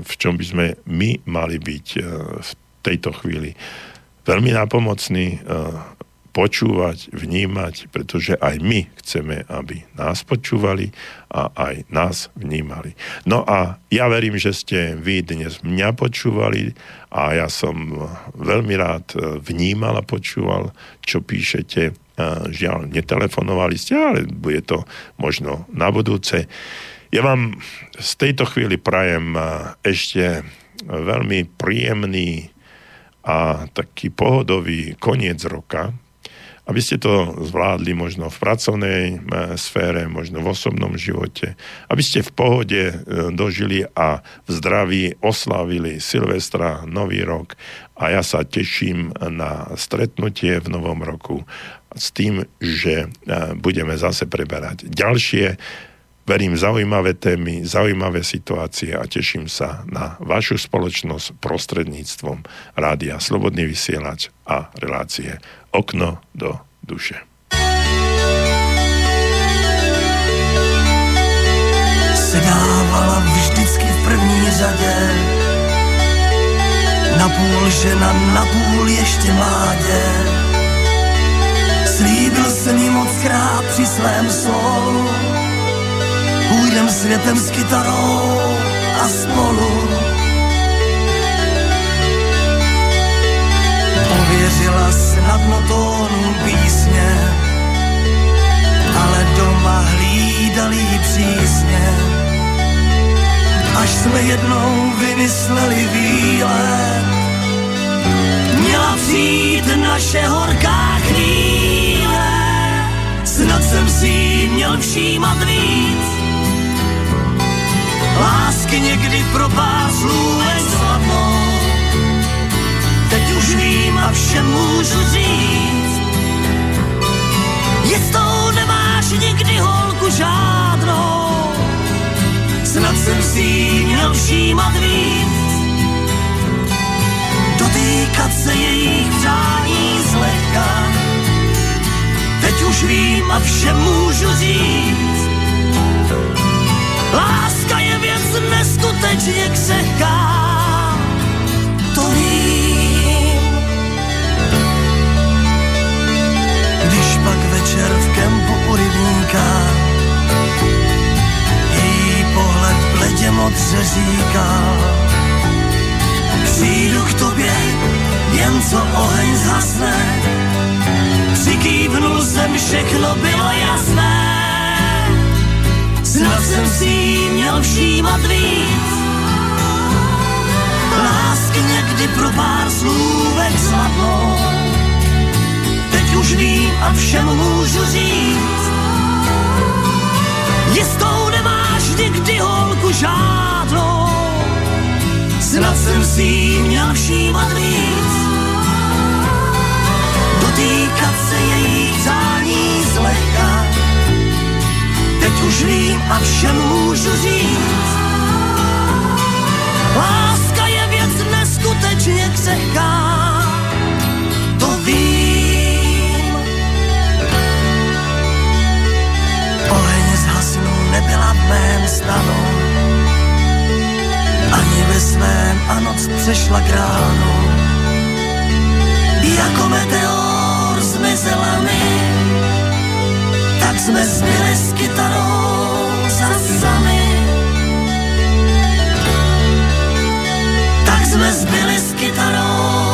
v čom by sme my mali byť v tejto chvíli veľmi nápomocní, počúvať, vnímať, pretože aj my chceme, aby nás počúvali a aj nás vnímali. No a ja verím, že ste vy dnes mňa počúvali a ja som veľmi rád vnímal a počúval, čo píšete. Žiaľ, netelefonovali ste, ale bude to možno na budúce. Ja vám z tejto chvíli prajem ešte veľmi príjemný a taký pohodový koniec roka, aby ste to zvládli možno v pracovnej e, sfére, možno v osobnom živote, aby ste v pohode e, dožili a v zdraví oslávili Silvestra, Nový rok. A ja sa teším na stretnutie v novom roku s tým, že e, budeme zase preberať ďalšie verím, zaujímavé témy, zaujímavé situácie a teším sa na vašu spoločnosť prostredníctvom Rádia Slobodný vysielač a relácie Okno do duše. Sedávala vždycky v první řadě. Napůl žena, napůl ještě mládě. Slíbil jsem jí moc krát při svém slovu Půjdem světem s kytarou a spolu Pověřila snadno tónu písně Ale doma hlídali přísně. Až jsme jednou vymysleli výlet Měla přijít naše horká chvíle. Snad jsem si měl všímat víc. Lásky někdy propáslu slavnou. Teď už vím a všem můžu říct, jistou nemáš nikdy holku žádnou, snad jsem si měl všímat víc. Dotýkat se jejich přání zlehka, teď už vím a všem můžu říct, Láska je věc neskutečně křehká, to vím. Večer v kempu u rybníka její pohled bledě modře říkal, přijdu k tobě, jen co oheň zhasne, přikývnul jsem, všechno bylo jasné. Snad jsem si měl všímat víc. Lásky někdy pro pár slůvek sladnou. Teď už vím a všem můžu říct. Jistou nemáš nikdy holku žádnou. Snad jsem si měl všímat víc. Dotýkat se jejich zání zlehka teď už vím a všem můžu říct. Láska je věc neskutečně křehká, to vím. mém stanu. Ani ve svém a noc přešla k ránu. Jako meteor zmizela mi, tak jsme zbyli s kytarou za sami. Tak jsme zbyli s kytarou